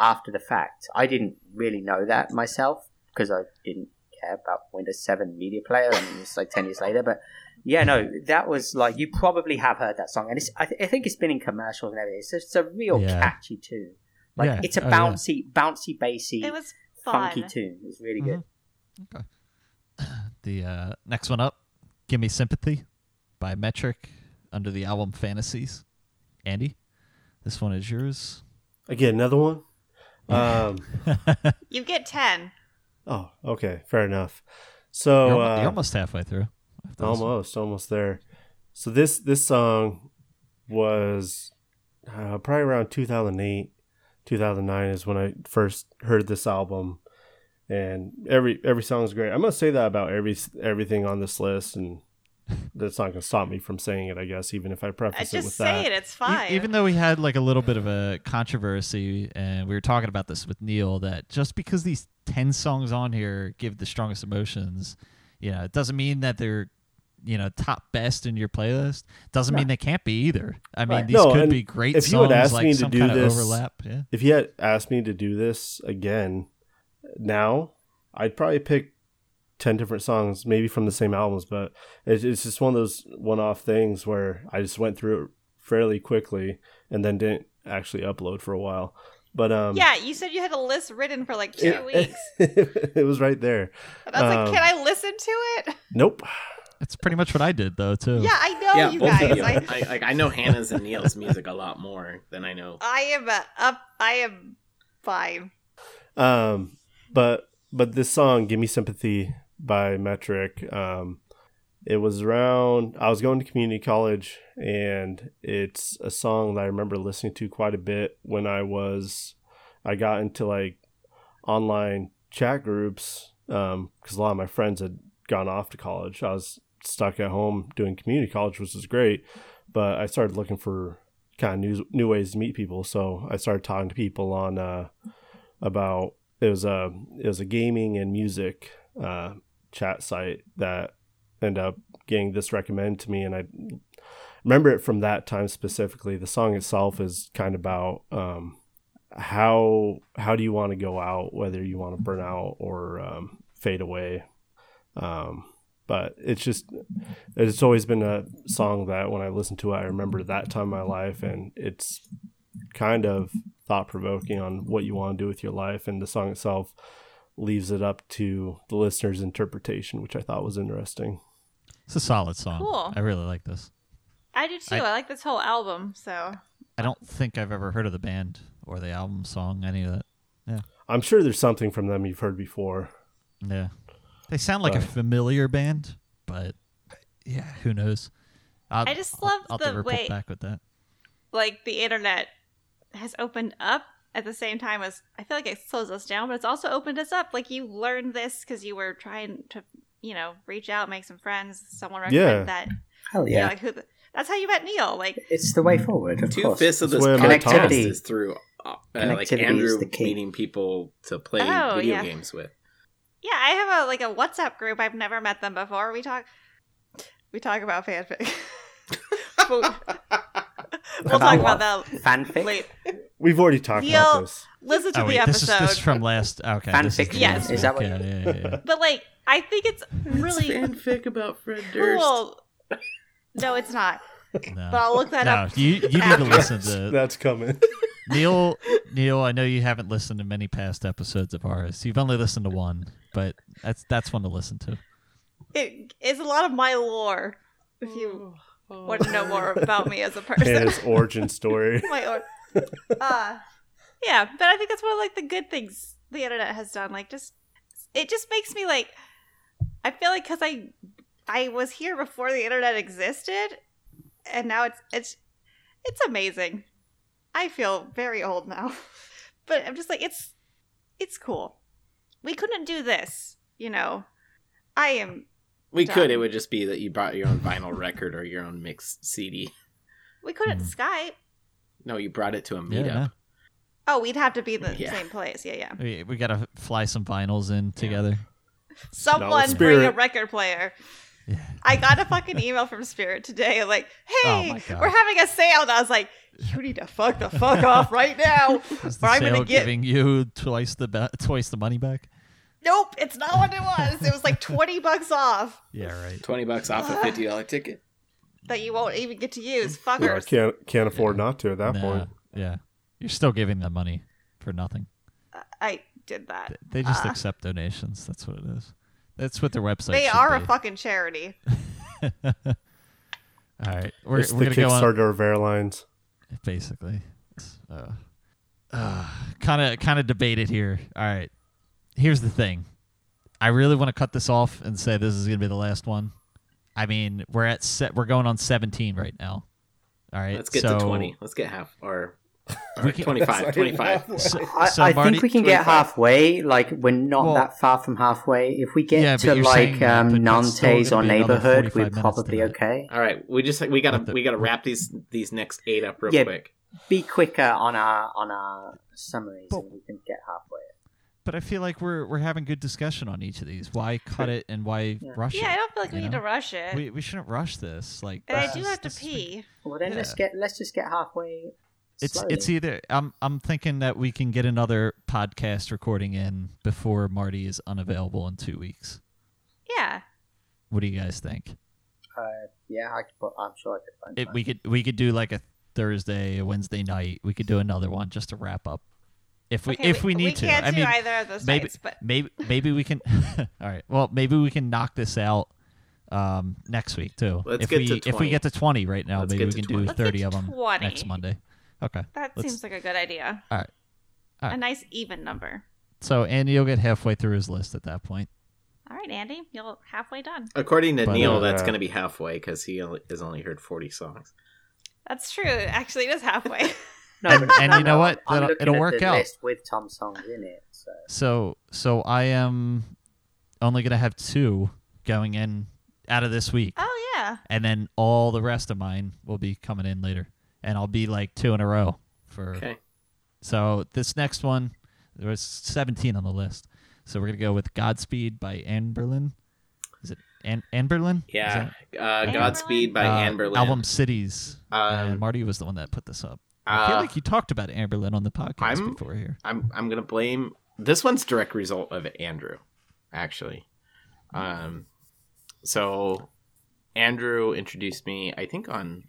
after the fact, I didn't really know that myself because I didn't care about Windows 7 Media Player, and it's like 10 years later. But yeah, no, that was like, you probably have heard that song, and it's, I, th- I think it's been in commercials and everything. It's, it's a real Yeah. catchy tune. Like, Yeah. it's a Oh, yeah. bouncy, bouncy, bassy, It was fun. funky tune. It's really good. Okay. <clears throat> The uh, next one up, "Give Me Sympathy" by Metric under the album Fantasies. Andy, this one is yours. Again, another one. Um, <laughs> You get 10. oh, okay, fair enough. So you're, almo- uh, you're almost halfway through. after this one. almost, almost there. So this this song was uh, probably around 2008, 2009 is when I first heard this album, and every every song is great. I'm gonna say that about every everything on this list, and that's not gonna stop me from saying it. I guess even if I I preface it with that. just that. say it. It's E- fine. even though we had like a little bit of a controversy, and we were talking about this with Neil, that just because these ten songs on here give the strongest emotions, you know, it doesn't mean that they're, you know, top best in your playlist. Doesn't mean they can't be either. I mean, Right. these No, could be great if you songs, had asked like me to do this- overlap. Yeah, if you had asked me to do this again now, I'd probably pick 10 different songs, maybe from the same albums, but it's, it's just one of those one off things where I just went through it fairly quickly and then didn't actually upload for a while. But, um, yeah, you said you had a list written for like two it, <laughs> weeks. it was right there. And I was um, like, can I listen to it? <laughs> Nope. That's pretty much what I did though too. Yeah, I know yeah, you guys. of you. I, I, like I know Hannah's and Neil's music a lot more than I know. I am uh, up. I am fine. Um, but but this song, "Give Me Sympathy" by Metric, um, it was around. I was going to community college, and it's a song that I remember listening to quite a bit when I was. I got into like online chat groups because a lot of my friends had gone off to college. I was stuck at home doing community college, which was great, but I started looking for kind of new new ways to meet people. So I started talking to people on. Uh, about it was a it was a gaming and music uh, chat site that ended up getting this recommended to me, and I remember it from that time specifically. The song itself is kind of about um, how how do you want to go out, whether you want to burn out or um, fade away. Um, but it's just it's always been a song that when I listen to it, I remember that time in my life, and it's kind of thought provoking on what you want to do with your life, and the song itself leaves it up to the listener's interpretation, which I thought was interesting. It's a solid song. Cool. I really like this. I do too. I- I, like this whole album. So I don't think I've ever heard of the band or the album song, any of that. Yeah. I'm sure there's something from them you've heard before. Yeah. They sound like a familiar band, but yeah, who knows? I'll, I just I'll- love I'll the have to report way- back with that. like the internet has opened up at the same time as I feel like it slows us down, but it's also opened us up. Like you learned this because you were trying to, you know, reach out, make some friends. Someone recommended Yeah. that. Hell Yeah. yeah. like who? The, that's how you met Neil. Like It's the way forward, of Two course. fifths of this where my podcast Connectivity- is through uh, like Connectivity is Andrew the key. meeting people to play Oh, video yeah. games with. yeah, I have a like a WhatsApp group. I've never met them before. We talk. We talk about fanfic. <laughs> we'll <laughs> we'll talk about that Fanfic? later. We've already talked Neil- about this. Listen to Oh, the wait, this is episode. this is from last. Okay, this is Fanfic. the Yes. last Is that week, what- Yeah, yeah, yeah. but like, I think it's really fanfic about Fred Durst. cool. No, it's not. No. But I'll look that no, up. you you need to listen to That's coming. Neil. Neil, I know you haven't listened to many past episodes of ours. You've only listened to one, but that's that's one to listen to. It is a lot of my lore. If you oh. Want to know more about me as a <laughs> person, Hannah's origin story. <laughs> my or, uh, yeah. But I think that's one of like the good things the internet has done. Like, just it just makes me like. I feel like because I I was here before the internet existed, and now it's it's it's amazing. I feel very old now, <laughs> but I'm just like it's it's cool. We couldn't do this, you know. I am We Done. could. It would just be that you brought your own vinyl record or your own mixed CD. We couldn't Hmm. Skype. No, you brought it to a Yeah, meetup. no. Oh, we'd have to be in the Yeah. same place. Yeah, yeah. We, we gotta fly some vinyls in together. <laughs> Someone with bring a record player. Yeah. I got a fucking <laughs> email from Spirit today, like, Oh "Hey, my God. we're having a sale." And I was like, "You need to fuck the fuck <laughs> off right now, or I'm gonna get." giving you twice the ba- twice the money back? Nope, it's not what it was. It was like <laughs> twenty bucks off Yeah, right. Twenty bucks off a fifty dollar ticket. that you won't even get to use. Yeah, Fuckers. can't can't afford not to at that Nah, point. Yeah, you're still giving them money for nothing. I did that. They- They just Uh. accept donations. That's what it is. That's what their website. They should are a fucking charity. All <laughs> All right, we're it's we're the gonna go on Kickstarter of airlines. basically. Uh, kind of kind of debated here. All right, here's the thing. I really want to cut this off and say this is gonna be the last one. I mean, we're at set. We're going on 17 right now. All right, Let's get so to 20. Let's get half or, or can- 25. 25. So, I, so I Marty, think we can get halfway. Like we're not Well- that far from halfway. If we get Yeah, to like um, but that's still Nantes or neighborhood, we're probably okay. All right, we just we gotta the- we gotta wrap these these next eight up real Yeah. quick. Be quicker on our on our summaries, But- and we can get halfway. But I feel like we're we're having good discussion on each of these. Why cut it and why Yeah. rush Yeah, I don't feel like you we need to rush it. We we shouldn't rush this. Like, and I do is- have to this been- pee. Well, then let's get let's just get halfway. It's slowly. it's either I'm I'm thinking that we can get another podcast recording in before Marty is unavailable in two weeks. Yeah. What do you guys think? Uh, yeah, I could, put- I'm sure I could find. It, time. we could we could do like a Thursday, a Wednesday night. We could do another one just to wrap up, if we Okay, if we need we to. can't I do mean, either of those maybe nights, but maybe maybe we can. <laughs> all right. Well, maybe we can knock this out um, next week too. Let's if get we to if we 20. get to twenty right now, Let's maybe we get can to do 20. Let's get thirty to of them 20. next Monday. Okay. that let's- seems like a good idea. All right. All right. A nice even number. So Andy will get halfway through his list at that point. All right, Andy, you're halfway done. According to But, Neil, uh, that's going to be halfway because he only, has only heard 40 songs. That's true. Actually, it is halfway. <laughs> No, And- and you know what? I'm That'll- it'll at work the out. List with Tom songs in it. So So so I am only gonna have two going in out of this week, oh yeah. and then all the rest of mine will be coming in later, and I'll be like two in a row for. Okay. So this next one, there was 17 on the list, so we're gonna go with "Godspeed" by Anberlin. Is it Anne, Anberlin? Yeah. Uh, Anne Godspeed by uh, Anberlin. Album Cities. and Um, Marty was the one that put this up. I feel uh, like you talked about Anberlin on the podcast I'm- before here. I'm I'm gonna blame this one's direct result of Andrew, actually. Um, so Andrew introduced me, I think, on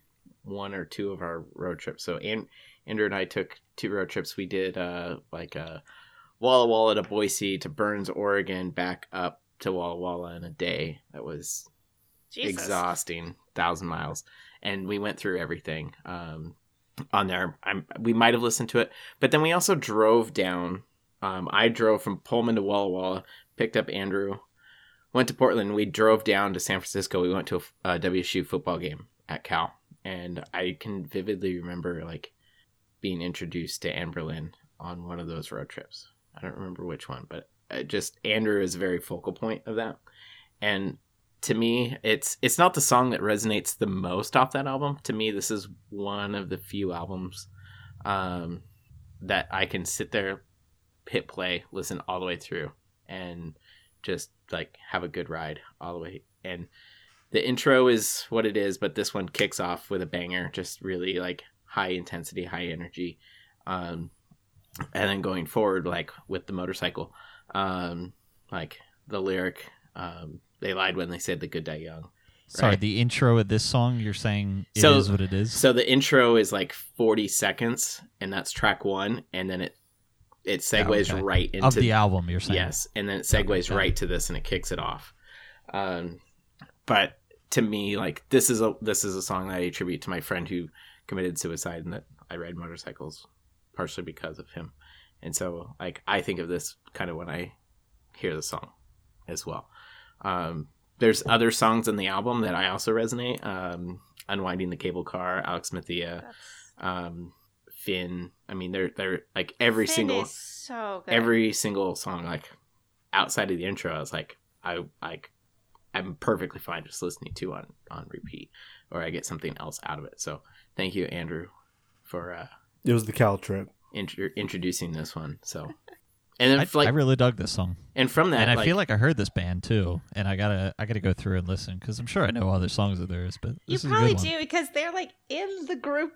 one or two of our road trips. So An- Andrew and I took two road trips. We did uh like a Walla Walla to Boise to Burns, Oregon, back up to Walla Walla in a day. That was Jesus. exhausting thousand miles and we went through everything um on there. I'm, we might have listened to it. But then we also drove down um i drove from pullman to walla walla picked up andrew went to portland we drove down to san francisco. We went to a, a wsu football game at cal. And i can vividly remember like being introduced to Anberlin on one of those road trips. I don't remember which one but uh, just andrew is a very focal point of that. And to me it's it's not the song that resonates the most off that album. To me this is one of the few albums um, that i can sit there hit play listen all the way through and just like have a good ride all the way. And the intro is what it is but this one kicks off with a banger just really like high intensity high energy um, and then going forward like with the motorcycle um, like the lyric um, they lied when they said the good die young Sorry, the intro of this song, you're saying it is So- what it is. so the intro is like 40 seconds and that's track one and then it it segues okay. right into of the album, you're saying. yes and then it segues Okay. right to this and it kicks it off um but to me like this is a this is a song that i attribute to my friend who committed suicide and that i ride motorcycles partially because of him and so like i think of this kind of when i hear the song as well um there's other songs in the album that i also resonate um unwinding the cable car Alexithymia um Fin i mean they're they're like every Fin single so good. every single song like outside of the intro i was like i like i'm perfectly fine just listening to on on repeat or i get something else out of it so thank you andrew for uh It was the Cal trip. intro- introducing this one so <laughs> and then I, f- like I really dug this song, and from that and I like, feel like I heard this band too, and I gotta I gotta go through and listen because I'm sure I know other songs of theirs, but you this is a probably good one. do because they're like in the group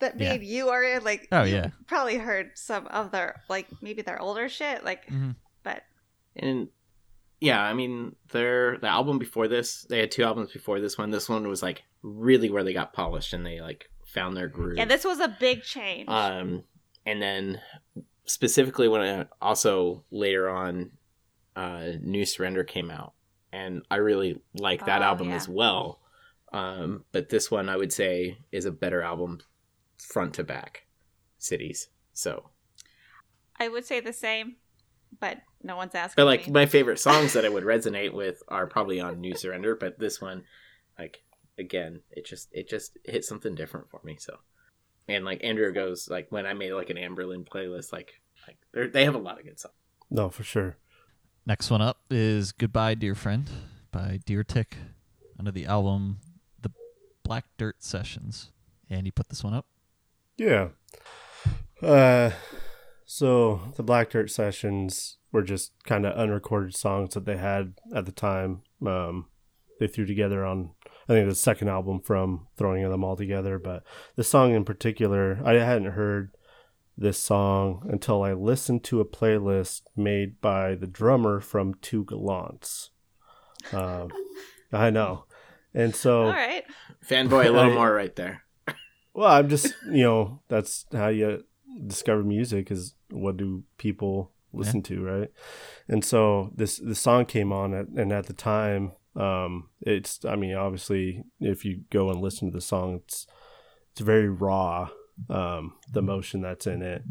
that me Yeah. and you are in. Like, Oh, yeah. probably heard some of their like maybe their older shit. Like, Mhm. but and yeah i mean their the album before this they had two albums before this one this one was like really where they got polished and they like found their groove yeah, this was a big change. Um, and then specifically when I also later on, uh, New Surrender came out, and I really like that Oh, album yeah. as well. Um, but this one I would say is a better album front to back. Cities. So, I would say the same, but no one's asking. but like me. my favorite <laughs> songs that I would resonate with are probably on New Surrender. But this one, like again, it just it just hit something different for me. So, and like Andrew goes like when I made like an Anberlin playlist, like like they they have a lot of good songs. No, for sure. Next one up is Goodbye, Dear Friend by Deer Tick under the album The Black Dirt Sessions. And you put this one up? Yeah. Uh, so the Black Dirt sessions were just kind of unrecorded songs that they had at the time. Um, they threw together on, I think, the second album from throwing them all together. But the song in particular, I hadn't heard this song until I listened to a playlist made by the drummer from Two Gallants. Um, I know. And so, all right. Fanboy a little I- more right there. well, I'm just, you know, that's how you discover music is what do people listen to, right? And so this the song came on at, and at the time um it's I mean, obviously if you go and listen to the song it's it's very raw um the emotion that's in it.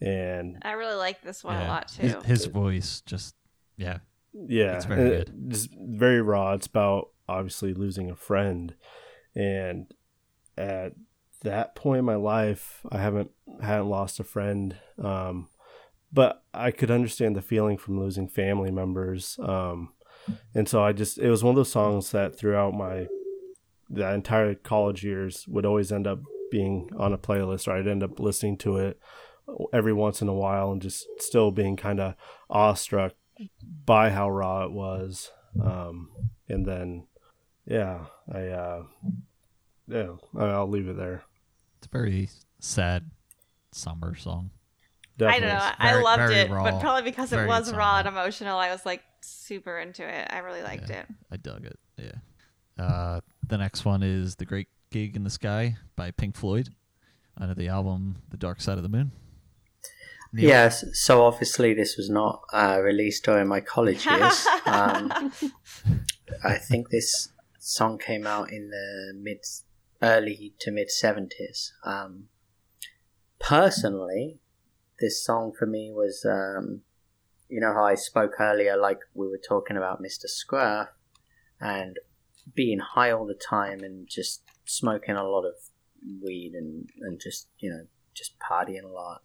And I really like this one a lot too. his voice just, yeah. yeah, It's very and it- Just very raw. It's about obviously losing a friend, and at that point in my life, I haven't hadn't lost a friend, um, but I could understand the feeling from losing family members, um, and so I just it was one of those songs that throughout my the entire college years would always end up being on a playlist, or I'd end up listening to it every once in a while, and just still being kind of awestruck by how raw it was. Um, and then, yeah, I, uh, yeah, I'll leave it there. It's a very sad, summer song. I don't know. It's I loved it, raw, but probably because it was good raw and emotional, I was like super into it. I really liked Yeah. it. I dug it. Yeah. Uh, the next one is The Great Gig in the Sky by Pink Floyd under the album The Dark Side of the Moon. Neil? Yes, so obviously this was not uh, released during my college years. <laughs> um, I think this song came out in the mid, early to mid seventies. Um, personally, this song for me was, um, you know how I spoke earlier, like we were talking about Mr. Scruff and being high all the time and just smoking a lot of weed and, and just you know just partying a lot.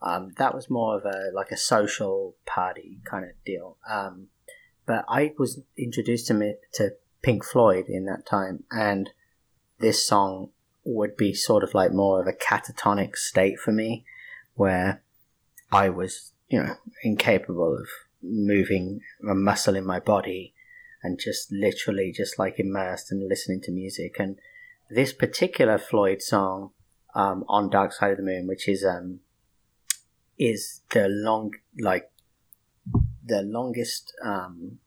Um, that was more of a like a social party kind of deal. Um, but I was introduced to me to Pink Floyd in that time, and this song would be sort of like more of a catatonic state for me, where I was you know incapable of moving a muscle in my body, and just literally just like immersed and listening to music. And this particular Floyd song um, on Dark Side of the Moon, which is um, is the long like the longest um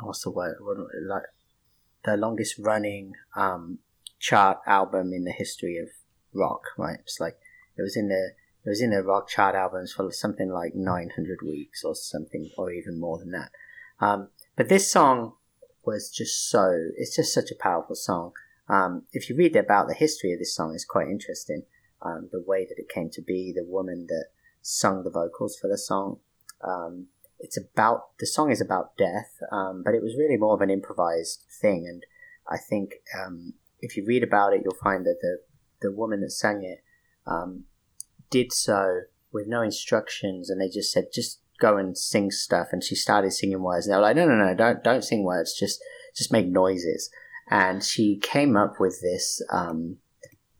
what's the word like the longest running um chart album in the history of rock right it's like it was in the it was in the rock chart albums for something like 900 weeks or something or even more than that um but this song was just so it's just such a powerful song um if you read about the history of this song it's quite interesting um the way that it came to be the woman that sung the vocals for the song. Um, it's about the song is about death, um, but it was really more of an improvised thing. And I think um, if you read about it, you'll find that the the woman that sang it um, did so with no instructions, and they just said just go and sing stuff. And she started singing words, and they were like, no, no, no, don't don't sing words, just just make noises. And she came up with this um,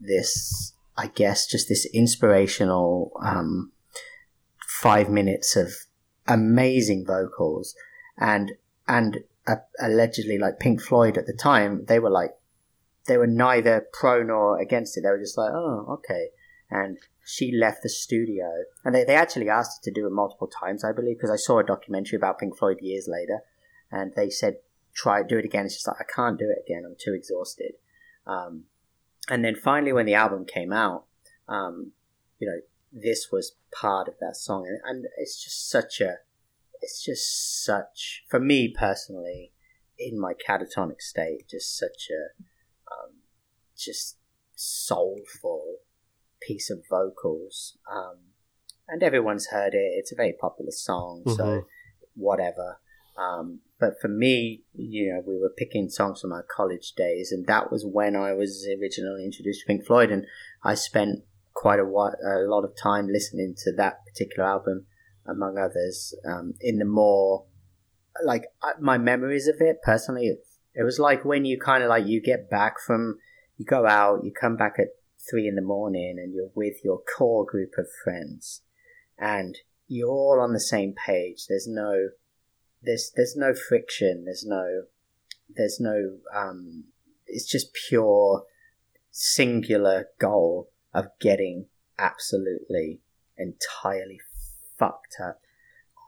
this I guess just this inspirational. Um, five minutes of amazing vocals and and uh, allegedly like Pink Floyd at the time they were like they were neither pro nor against it they were just like oh okay and she left the studio. And they, they actually asked her to do it multiple times I believe because I saw a documentary about Pink Floyd years later and they said try do it again. It's just like I can't do it again. I'm too exhausted. Um, and then finally when the album came out um, you know this was part of that song and, and it's just such a it's just such for me personally in my catatonic state just such a um, just soulful piece of vocals. Um, and everyone's heard it. It's a very popular song, so Mhm. whatever. Um, but for me, you know, we were picking songs from our college days, and that was when I was originally introduced to Pink Floyd, and I spent quite a, while, a lot of time listening to that particular album, among others. Um, in the more like my memories of it personally, it, it was like when you kind of like you get back from you go out, you come back at three in the morning, and you're with your core group of friends, and you're all on the same page. There's no there's there's no friction. There's no there's no um. It's just pure singular goal of getting absolutely entirely fucked up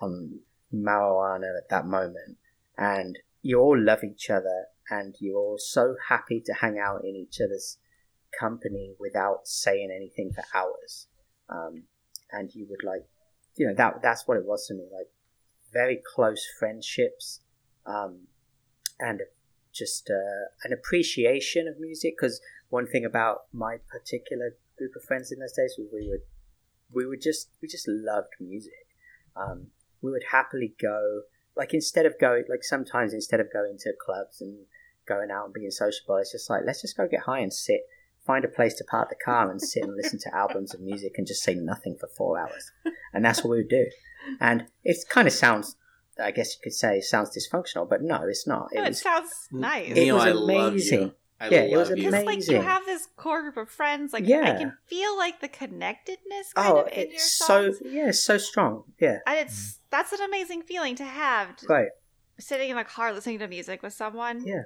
on marijuana at that moment, and you all love each other, and you're all so happy to hang out in each other's company without saying anything for hours. Um, and you would like, you know, that that's what it was to me, like very close friendships, um, and just uh, an appreciation of music. Because one thing about my particular group of friends in those days was we would we would just we just loved music. Um, we would happily go like instead of going like sometimes instead of going to clubs and going out and being sociable, it's just like let's just go get high and sit, find a place to park the car and sit and listen to albums of music and just say nothing for four hours, and that's what we would do. And it kind of sounds, I guess you could say, sounds dysfunctional, but no, it's not. No, it was sounds nice. it Neil, was amazing. you. I Yeah, it was love you. Because like you have this core group of friends, like yeah. I can feel like the connectedness kind oh, of in your it's so yeah, it's so strong. Yeah, and it's mm. that's an amazing feeling to have. just right. Sitting in a car listening to music with someone, Yeah.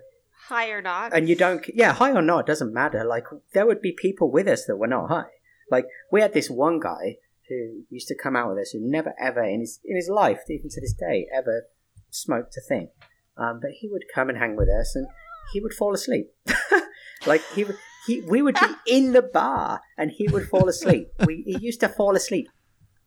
High or not, and you don't yeah high or not doesn't matter. Like there would be people with us that were not high. Like we had this one guy who used to come out with us who never ever in his in his life even to this day ever smoked a thing. Um, but he would come and hang with us and he would fall asleep. <laughs> Like he would he we would be <laughs> in the bar and he would fall asleep. We he used to fall asleep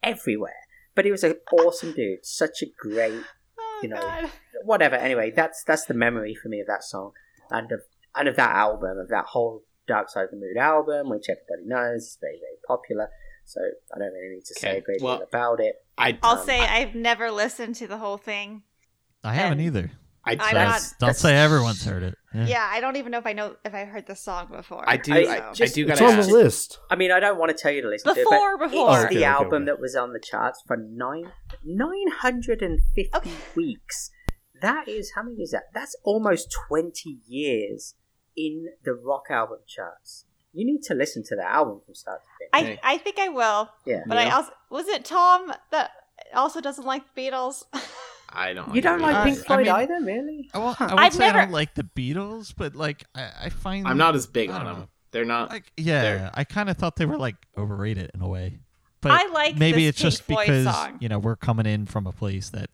everywhere. But he was an awesome dude such a great oh, you know, whatever. Anyway, that's that's the memory for me of that song and of and of that album, of that whole Dark Side of the Moon album, which everybody knows is very very popular. So I don't really need to say Okay, a great well- deal about it. I I'll Um, say I've never listened to the whole thing. I haven't either. I, So not- don't say everyone's heard it. Yeah. Yeah, I don't even know if I know if I heard the song before. I do. I- I, just- I do It's gotta on the list. I mean, I don't want to tell you to listen to it, before, but before. it's Okay, the okay, album okay. that was on the charts for nine nine hundred and fifty Okay. weeks. That is how many is that? That's almost twenty years in the rock album charts. You need to listen to the album from start to finish. I I think I will. yeah. But I also was it Tom that also doesn't like the Beatles. <laughs> I don't. You don't like Pink I Floyd mean- either, really? I, well, I Huh. would I've say I never- don't like the Beatles, but like I, I find I'm not as big on don't them. know. They're not. like yeah. They're- I kind of thought they were like overrated in a way. But I like maybe this it's just Floyd because song. you know we're coming in from a place that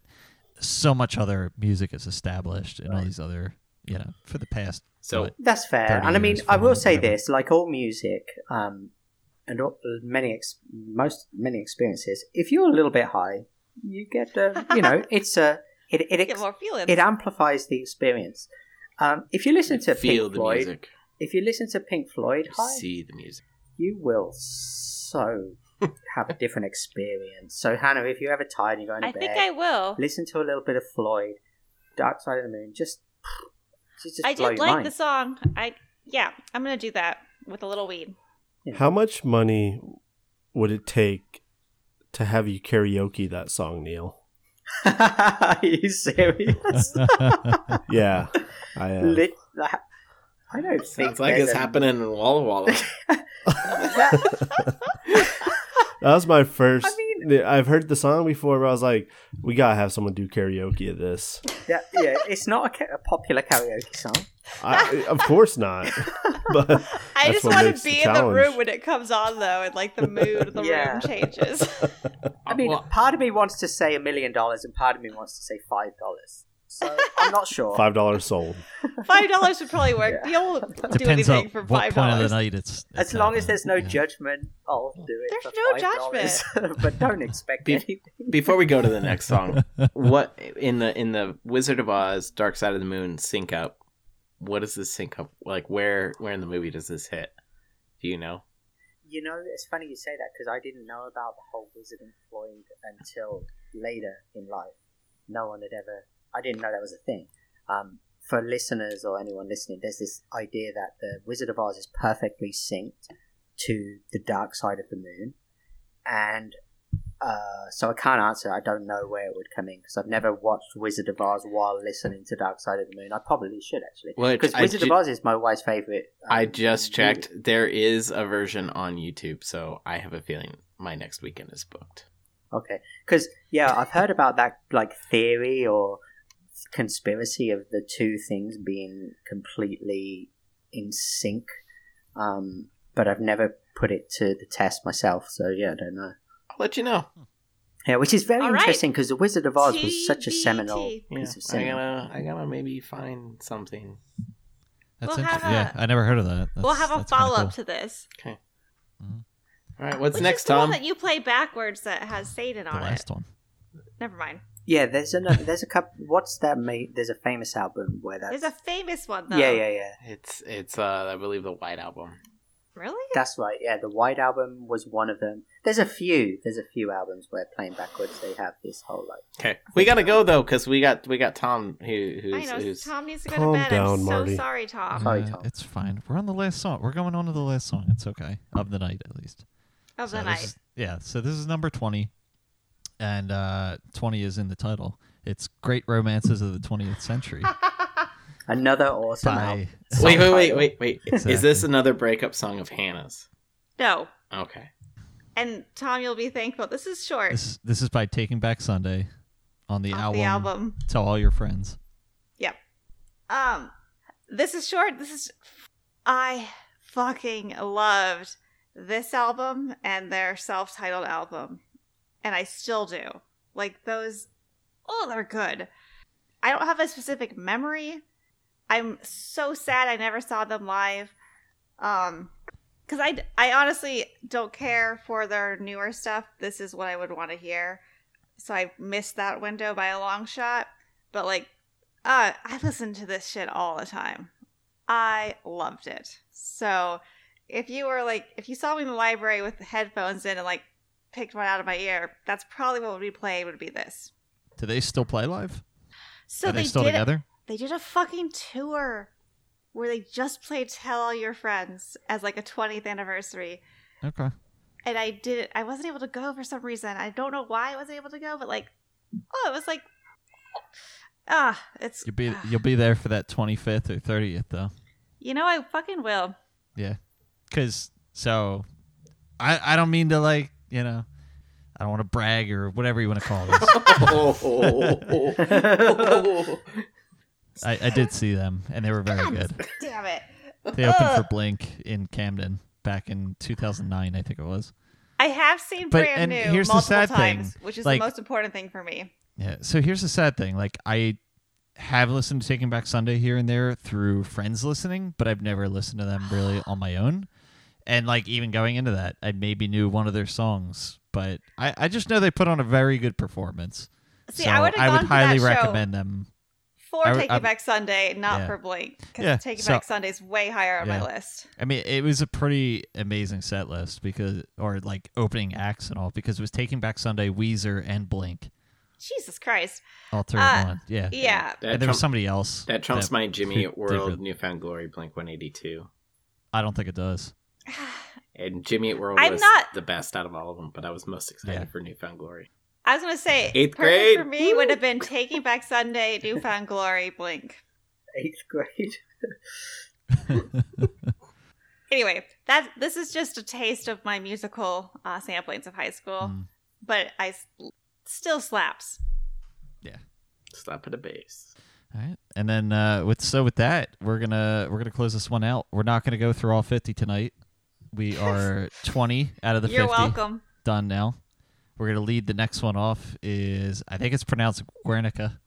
so much other music is established and all these other you know for the past So what, That's fair. And I mean, I will say whatever. this: like all music, um, and all, many, ex- most many experiences, if you're a little bit high, you get, uh, you know, <laughs> it's a it it, ex- more it amplifies the experience. Um, if you listen to feel Pink the Floyd, music. if you listen to Pink Floyd high, see the music. you will so have a different experience. So, Hannah, if you're ever tired and you're going to I bed, think I will. listen to a little bit of Floyd, Dark Side of the Moon. Just, <sniffs> just, just I blow did your like mind. the song. I yeah, I'm gonna do that with a little weed. How much money would it take to have you karaoke that song, Neil? <laughs> Are you serious? <laughs> Yeah, I uh, Lit- I don't think Sounds like it's a- happening in Walla Walla. <laughs> That- that was my first. I mean, I've heard the song before, but I was like, we gotta have someone do karaoke of this. that- yeah, it's not a, ca- a popular karaoke song. I, of course not. <laughs> but <laughs> I just want makes to the be in the room when it comes on, though, and like the mood of the Yeah. room changes. <laughs> I mean, Well, part of me wants to say a million dollars, and part of me wants to say five dollars. So I'm not sure. five dollars sold. Five dollars would probably work. Yeah. You'll do depends anything on for what five point of the dollars. night it's. As long as there's no Yeah. judgment, I'll do it. There's for no $5. <laughs> but don't expect Be- anything. before we go to the next song, <laughs> what in the in the Wizard of Oz Dark Side of the Moon sync up? what does this sync up? Like where where in the movie does this hit? Do you know? You know, it's funny you say that because I didn't know about the whole wizard employed until later in life. No one had ever. I didn't know that was a thing. Um, for listeners or anyone listening, there's this idea that the Wizard of Oz is perfectly synced to the dark side of the moon, and uh, so I can't answer. I don't know where it would come in because I've never watched Wizard of Oz while listening to Dark Side of the Moon. I probably should actually. Because I Wizard ju- of Oz is my wife's favorite. um, I just movie. checked. There is a version on YouTube, so I have a feeling my next weekend is booked. Okay, because yeah, I've heard about that like theory or conspiracy of the two things being completely in sync, um, but I've never put it to the test myself. So yeah, I don't know. I'll let you know. Yeah, which is very All right. interesting because the Wizard of Oz was such a seminal Yeah, piece of I cinema. gotta I gotta maybe find something. That's We'll have interesting. Yeah, I never heard of that. we'll have a that's kinda follow up cool. to this. Okay. Mhm. All right. What's Which next, is the one that you play backwards that has Satan The on it. last one. Never mind. Yeah, there's another. There's a couple. What's that? Ma- there's a famous album where that's. There's a famous one though. yeah, yeah, yeah. It's it's uh I believe the White Album. Really? That's right. Yeah, the White Album was one of them. There's a few. There's a few albums where playing backwards they have this whole like. Okay, we gotta go though because we got we got Tom who who's, I know. who's Tom needs to go Calm to bed. down, I'm Marty. so sorry, Tom. Sorry, Uh, Tom. It's fine. We're on the last song. We're going on to the last song. It's okay. Of the night, at least. Of So the night. is- yeah. So this is number 20. And uh, 20 is in the title. It's Great Romances of the 20th Century <laughs> Another awesome album. by. wait wait wait title. wait wait. Is this another breakup song of Hannah's? no. Okay. And Tom, you'll be thankful. This is short. This, this is by Taking Back Sunday on the album, the album. Tell All Your Friends. Yep. Um, this is short. This is. I fucking loved this album and their self-titled album, and I still do. Like those. Oh, they're good. I don't have a specific memory. I'm so sad I never saw them live. Um, because I, I honestly don't care for their newer stuff. This is what I would want to hear. So I missed that window by a long shot. But like, uh, I listen to this shit all the time. I loved it. So if you were like, if you saw me in the library with the headphones in and like picked one out of my ear, that's probably what would be played. Would be this. Do they still play live? So Are they, they, still did. together? They did a fucking tour where they just played "Tell All Your Friends" as like a 20th anniversary. Okay. and I didn't. I wasn't able to go for some reason. I don't know why I wasn't able to go, but like, oh, it was like, ah, it's. You'll be ah. you'll be there for that 25th or 30th though. You know, I fucking will. Yeah. Cuz so I I don't mean to like, you know, I don't want to brag or whatever you want to call this. <laughs> I, I did see them and they were very good. Damn it! They opened for Blink in Camden back in 2009, I think it was. I have seen But- brand and new here's the multiple sad thing, times, which is like- the most important thing for me. Yeah. So here's the sad thing. Like I have listened to Taking Back Sunday here and there through friends listening, but I've never listened to them really on my own. And like even going into that, I maybe knew one of their songs, but I, I just know they put on a very good performance. See, so I would I would highly recommend them. for I Take I- It Back Sunday, not Yeah. for Blink, because Yeah, Take It so- Back Sunday is way higher on Yeah. my list. I mean, it was a pretty amazing set list because, or like opening acts and all, because it was Taking Back Sunday, Weezer, and Blink, Jesus Christ! all three Uh, in one. Yeah. Yeah, That, and there was somebody else. that trumps my Jimmy <laughs> World really- Newfound Glory Blink 182. I don't think it does. <sighs> And Jimmy Eat World I'm was not- the best out of all of them, but I was most excited Yeah. for Newfound Glory. I was gonna say Eighth grade. for me would have been Taking Back Sunday, <laughs> Newfound Glory, Blink. Eighth grade. <laughs> Anyway, that this is just a taste of my musical uh, samplings of high school, Mm. but I s- still slaps. Yeah, slap at a bass. All right, and then uh, with so with that, we're gonna we're gonna close this one out. We're not gonna go through all fifty tonight. We are twenty out of the You're fifty welcome. done now. We're gonna lead the next one off. Is I think it's pronounced Guernica.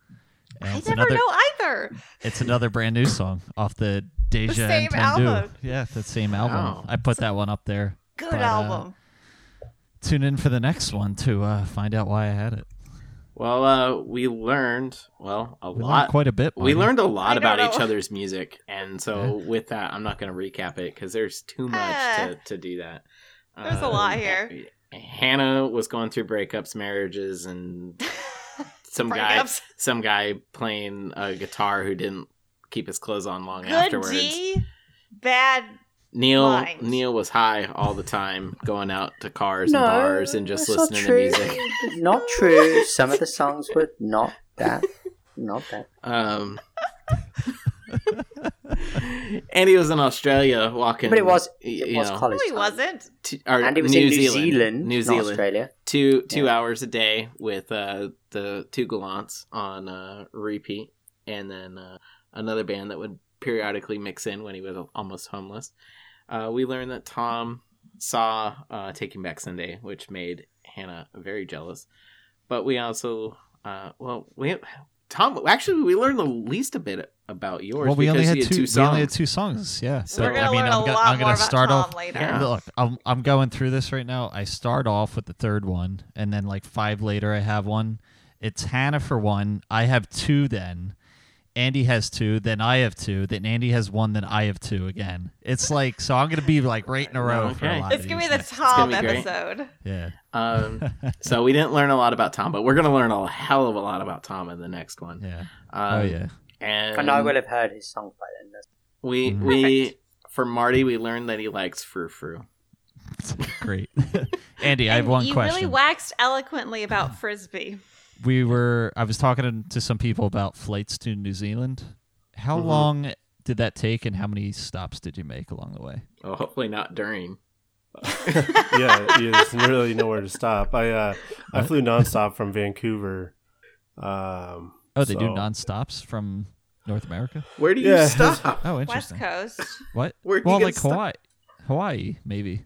And I never another know either. it's another brand new song off the Deja same Entendu. album. Yeah, the same album. Wow. I put that one up there. Good But, uh, album. Tune in for the next one to uh, find out why I had it. Well, uh, we learned well a We lot. quite a bit. we Marty. learned a lot don't about know. each other's music, and so with that, I'm not going to recap it because there's too much Ah. to, to do that. There's a lot here. Hannah was going through breakups, marriages, and <laughs> some guy, some guy playing a guitar who didn't keep his clothes on long Good afterwards. D, bad. Neil lines. Neil was high all the time, going out to cars and bars and just listening to music. <laughs> Not true. Some of the <laughs> songs were not that. Not that. Um, and he was in Australia walking. But it was y- it was know, college. No, he time. wasn't. t- or And it was New in New Zealand, Zealand, New not Zealand, Australia. two two Yeah. hours a day with uh, the two Gallants on uh, repeat, and then uh, another band that would periodically mix in when he was almost homeless. Uh, we learned that Tom saw uh, Taking Back Sunday, which made Hannah very jealous. But we also, uh, well, we Tom actually we learned the least a bit about yours. Well, we only because had you two. songs. we only had two songs. Yeah. So we're gonna I mean, learn I'm a go- lot I'm gonna about start Tom off. later. Yeah. Look, I'm I'm going through this right now. I start off with the third one, and then like five later, I have one. It's Hannah for one. I have two. Then Andy has two. Then I have two. Then Andy has one. Then I have two again. It's like so. I'm gonna be like right in a row for a lot. It's of gonna be the next- Tom gonna be great. episode. Yeah. Um, <laughs> so we didn't learn a lot about Tom, but we're gonna learn a hell of a lot about Tom in the next one. Yeah. Um, Oh yeah. And And I would have heard his song by then. That's- we Mhm. we for Marty we learned that he likes frou frou. <laughs> Great. <laughs> Andy, I have And one you question. really waxed eloquently about frisbee. We were I was talking to some people about flights to New Zealand. How Mhm. long did that take and how many stops did you make along the way? Well, hopefully not during. <laughs> <laughs> yeah, you- there's really nowhere to stop. I uh, I flew nonstop from Vancouver. Um, Oh, they do so- non-stops from North America? Where do you Yeah. stop? <laughs> Oh, interesting. West. Coast. What? Where do well, you like get? Hawaii. Hawaii, maybe.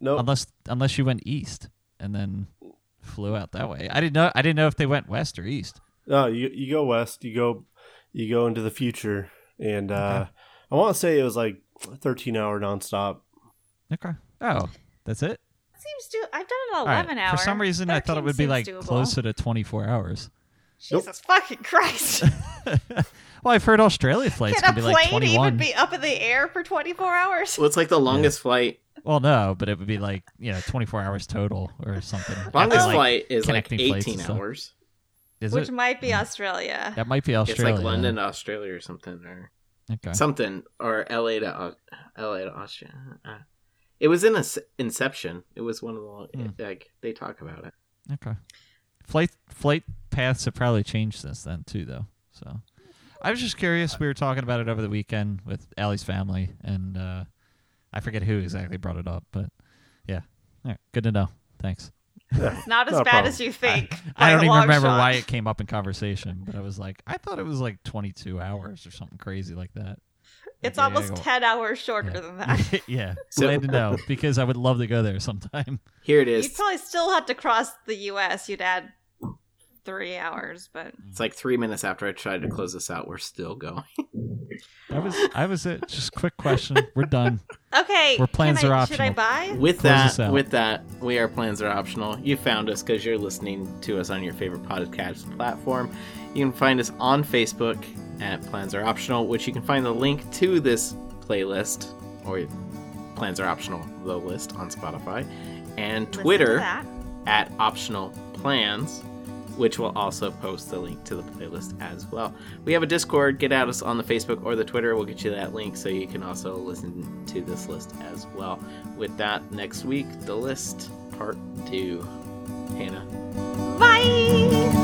No, Unless unless you went east and then flew out that way. I didn't know I didn't know if they went west or east. no, you you go west. You go you go into the future, and uh, I want to say it was like 13 hour nonstop. Okay. Oh, that's it? Seems to. I've done it All right. eleven hours. For some reason I thought it would be like closer to 24 hours. Jesus fucking Christ! <laughs> <laughs> well, I've heard Australia flights Can can a be like plane 21. even be up in the air for twenty four hours? Well, it's like the longest flight. Well, no, but it would be like you know 24 hours total or something. Longest After, like, flight is like connecting flights and 18 hours. Is Which it? might be Mm. Australia. That might be Australia. It's like London to Australia or something, or Okay. something, or LA to Au- LA to Austria. Uh, it was in a s- Inception. It was one of the long- Hmm. like they talk about it. Okay. Flight flight paths have probably changed since then too, though. So I was just curious. We were talking about it over the weekend with Allie's family, and uh, I forget who exactly brought it up, but yeah, All right, good to know. Thanks. It's <laughs> not as Not bad as you think. I by don't even remember shot. why it came up in conversation, but I was like, I thought it was like 22 hours or something crazy like that. It's Yeah, almost go- ten hours shorter Yeah. than that. <laughs> yeah, <laughs> So- glad to know because I would love to go there sometime. Here it is. You'd probably still have to cross the U.S. You'd add three hours, but It's like three minutes after I tried to close this out. We're still going. That was I was it. Just quick question. We're done. okay. Where plans I- are optional. Should I buy? With Close that, with that, we are plans are optional. You found us because you're listening to us on your favorite podcast platform. You can find us on Facebook at Plans Are Optional, which you can find the link to this playlist or Plans Are Optional the list on Spotify, and Listen Twitter at Optional Plans, which will also post the link to the playlist as well. We have a Discord. Get at us on the Facebook or the Twitter. We'll get you that link so you can also listen to this list as well. With that, next week, the list part two. Hannah. Bye.